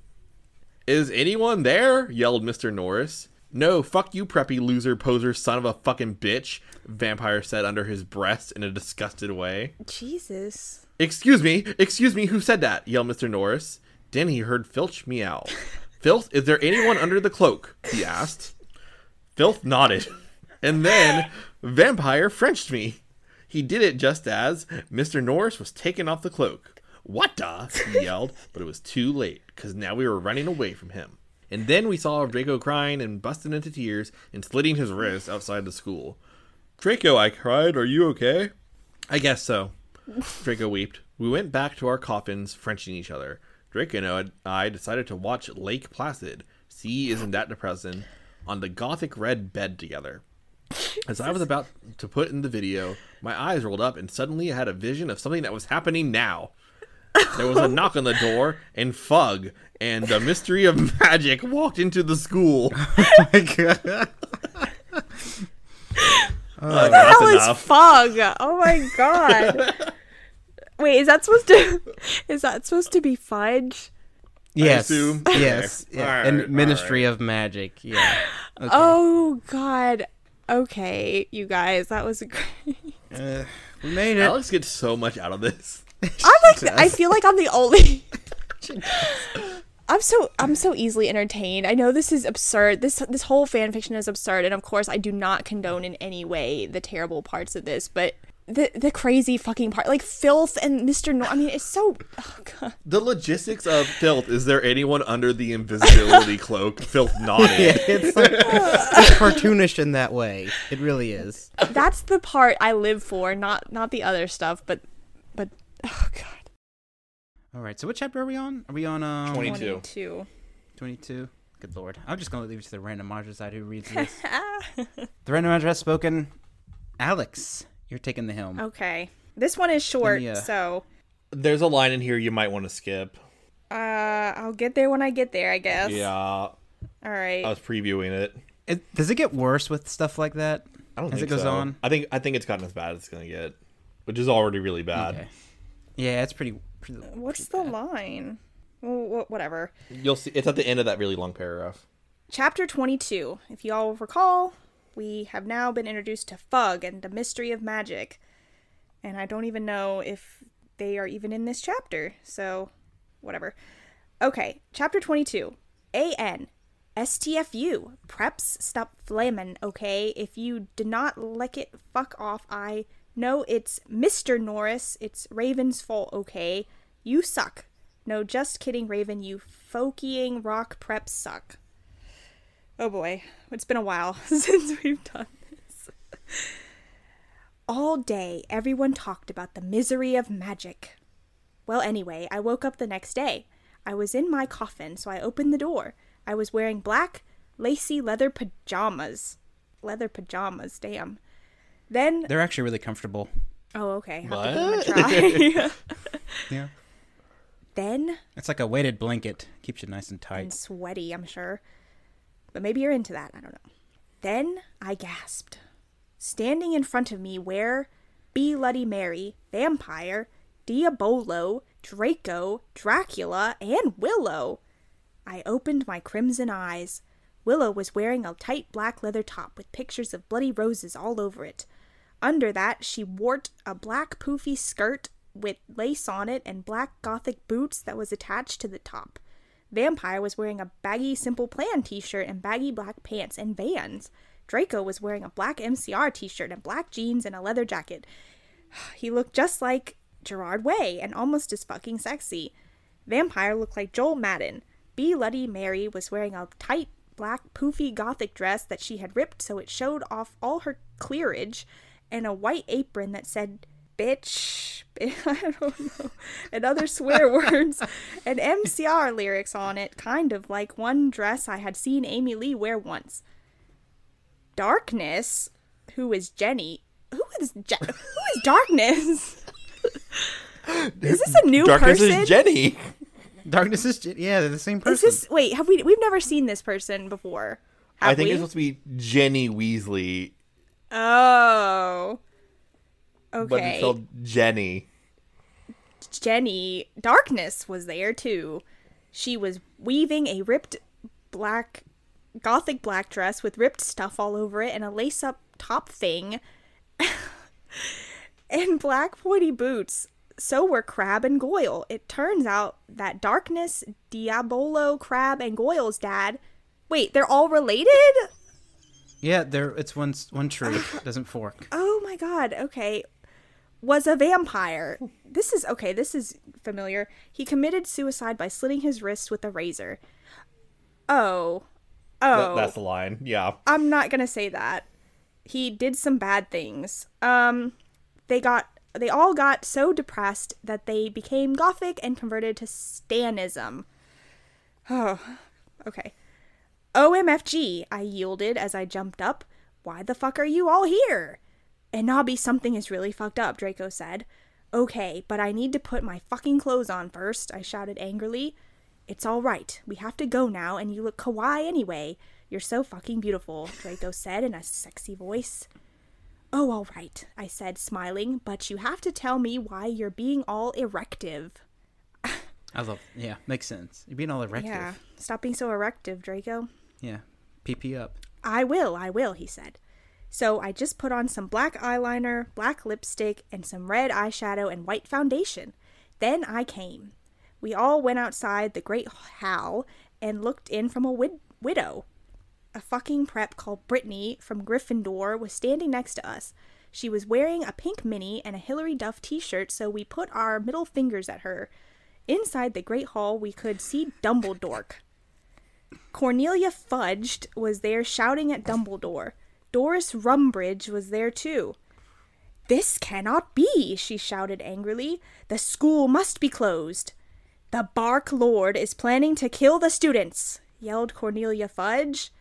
Is anyone there? yelled Mr. Norris. No, fuck you, preppy loser poser son of a fucking bitch, Vampire said under his breath in a disgusted way. Jesus. Excuse me, excuse me, who said that? yelled Mr. Norris. Then he heard Filch meow. [LAUGHS] Filth, is there anyone under the cloak? he asked. Filth nodded. And then Vampire Frenched me. He did it just as Mr. Norris was taking off the cloak. What the? he yelled, but it was too late, because now we were running away from him. And then we saw Draco crying and busting into tears and slitting his wrist outside the school. Draco, I cried, are you okay? I guess so. Draco wept. We went back to our coffins, Frenching each other. Draco and I decided to watch Lake Placid. See, isn't that depressing? On the gothic red bed together. As I was about to put in the video, my eyes rolled up and suddenly I had a vision of something that was happening now. There was a knock on the door, and Fug and the Mystery of [LAUGHS] Magic walked into the school. Uh, What the that's hell enough. is fog? Oh my [LAUGHS] god. Wait, is that supposed to is that supposed to be fudge? yes. Yes. Okay. Yeah. Alright, and Ministry of Magic. Yeah. Okay. Oh god. Okay, you guys, that was great. Uh, we made it. Alex gets so much out of this. I'm [LAUGHS] like, the- I feel like I'm the only. [LAUGHS] I'm so I'm so easily entertained. I know this is absurd. This this whole fan fiction is absurd, and of course, I do not condone in any way the terrible parts of this. But the the crazy fucking part, like filth and Mr. No, I mean, it's so. Oh god. The logistics of filth. Is there anyone under the invisibility cloak? Filth [LAUGHS] nodded. Yeah, it's like it's cartoonish in that way. It really is. That's the part I live for, not not the other stuff. But but [LAUGHS] oh god. All right. So what chapter are we on? Are we on um 20. 22. 22? Good lord. I'm just gonna leave it to the randomizer side who reads [LAUGHS] this. the randomizer has spoken. Alex, you're taking the helm. Okay. This one is short, me, uh, so There's a line in here you might want to skip. uh I'll get there when I get there, I guess. Yeah, All right. I was previewing it. It, does it get worse with stuff like that? I don't As think it goes so. on? I think I think it's gotten as bad as it's gonna get, which is already really bad. Okay. Yeah, it's pretty. pretty uh, What's pretty the bad. line? Well, whatever. You'll see. It's at the end of that really long paragraph. Chapter 22. If you all recall, we have now been introduced to Fug and the mystery of magic. And I don't even know if they are even in this chapter, so whatever. Okay, chapter 22. AN. STFU. Preps, stop flamin', okay? If you did not lick it, fuck off. I know it's Mr. Norris. It's Raven's fault, okay? You suck. No, just kidding, Raven. You folkying rock preps suck. Oh boy, it's been a while [LAUGHS] since we've done this. All day, everyone talked about the misery of magic. Well, anyway, I woke up the next day. I was in my coffin, so I opened the door. I was wearing black, lacy leather pajamas. Leather pajamas, damn. Then, They're actually really comfortable. oh, okay. I'll What? give them a try. [LAUGHS] [LAUGHS] Yeah. then, It's like a weighted blanket. Keeps you nice and tight. and tight. sweaty, I'm sure. But maybe you're into that. I don't know. Then I gasped. Standing in front of me were Bloody Mary, Vampire, Diabolo, Draco, Dracula, and Willow. I opened my crimson eyes. Willow was wearing a tight black leather top with pictures of bloody roses all over it. Under that, she wore a black poofy skirt with lace on it and black gothic boots that was attached to the top. Vampire was wearing a baggy Simple Plan t shirt and baggy black pants and vans. Draco was wearing a black MCR t shirt and black jeans and a leather jacket. [SIGHS] He looked just like Gerard Way and almost as fucking sexy. Vampire looked like Joel Madden. B. Luddy Mary was wearing a tight black poofy gothic dress that she had ripped so it showed off all her clearage and a white apron that said bitch [LAUGHS] I don't know and other swear words and MCR lyrics on it kind of like one dress I had seen Amy Lee wear once. Darkness, who is Jenny? Who is Je- who is Darkness? [LAUGHS] is this a new person? Darkness person? is Jenny. Darkness is Jenny. yeah, they're the same person. Is this wait? Have we? We've never seen this person before. Have I think we? it's supposed to be Ginny Weasley, Oh. Okay. But it's spelled Jenny. Jenny Darkness was there too. She was weaving a ripped black gothic black dress with ripped stuff all over it and a lace up top thing [LAUGHS] and black pointy boots. So were Crabbe and Goyle. It turns out that Darkness, Diabolo, Crabbe, and Goyle's dad. Wait, they're all related? Yeah, they're it's one one tree doesn't fork. Oh my god, okay. Was a vampire. This is okay, this is familiar. He committed suicide by slitting his wrists with a razor. Oh. That- Oh. that's the line. Yeah. I'm not gonna say that. He did some bad things. Um they got they all got so depressed that they became gothic and converted to Stanism. Oh, [SIGHS] okay. OMFG, I yielded as I jumped up. Why the fuck are you all here? And Nobby, something is really fucked up, Draco said. Okay, but I need to put my fucking clothes on first, I shouted angrily. It's all right. We have to go now, and you look kawaii anyway. You're so fucking beautiful, Draco said in a sexy voice. Oh, all right, I said, smiling, but you have to tell me why you're being all erective. I love yeah, makes sense. You're being all erective. Yeah, stop being so erective, Draco. Yeah. PP up. I will, I will, he said. So I just put on some black eyeliner, black lipstick, and some red eyeshadow and white foundation. Then I came. We all went outside the great hall and looked in from a wid- widow. A fucking prep called Brittany from Gryffindor was standing next to us. She was wearing a pink mini and a Hilary Duff t shirt, so we put our middle fingers at her. Inside the Great Hall, we could see Dumbledore. Cornelia Fudged was there shouting at Dumbledore. Doris Rumbridge was there too. This cannot be, she shouted angrily. The school must be closed. The Bark Lord is planning to kill the students, yelled Cornelia Fudge.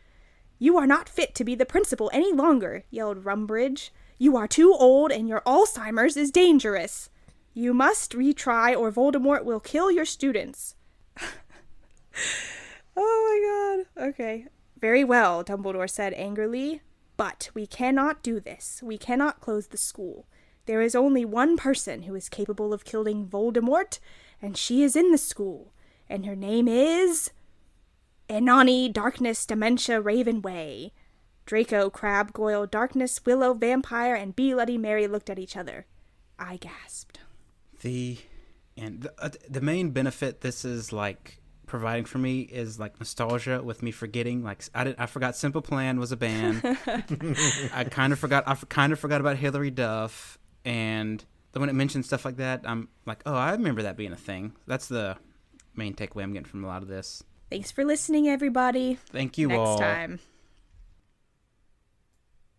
You are not fit to be the principal any longer, yelled Rumbridge. You are too old and your Alzheimer's is dangerous. You must retry or Voldemort will kill your students. [LAUGHS] oh my god. Okay. Very well, Dumbledore said angrily. But we cannot do this. We cannot close the school. There is only one person who is capable of killing Voldemort, and she is in the school. And her name is. Enani Darkness Dementia Raven Way. Draco, Crabbe, Goyle, Darkness, Willow, Vampire, and Bloody Mary looked at each other. I gasped. The and the, uh, the main benefit this is like providing for me is like nostalgia with me forgetting like I did I forgot Simple Plan was a band. [LAUGHS] I kind of forgot I kind of forgot about Hilary Duff and then when it mentions stuff like that I'm like, "Oh, I remember that being a thing." That's the main takeaway I'm getting from a lot of this. Thanks for listening, everybody. Thank you Next all. time.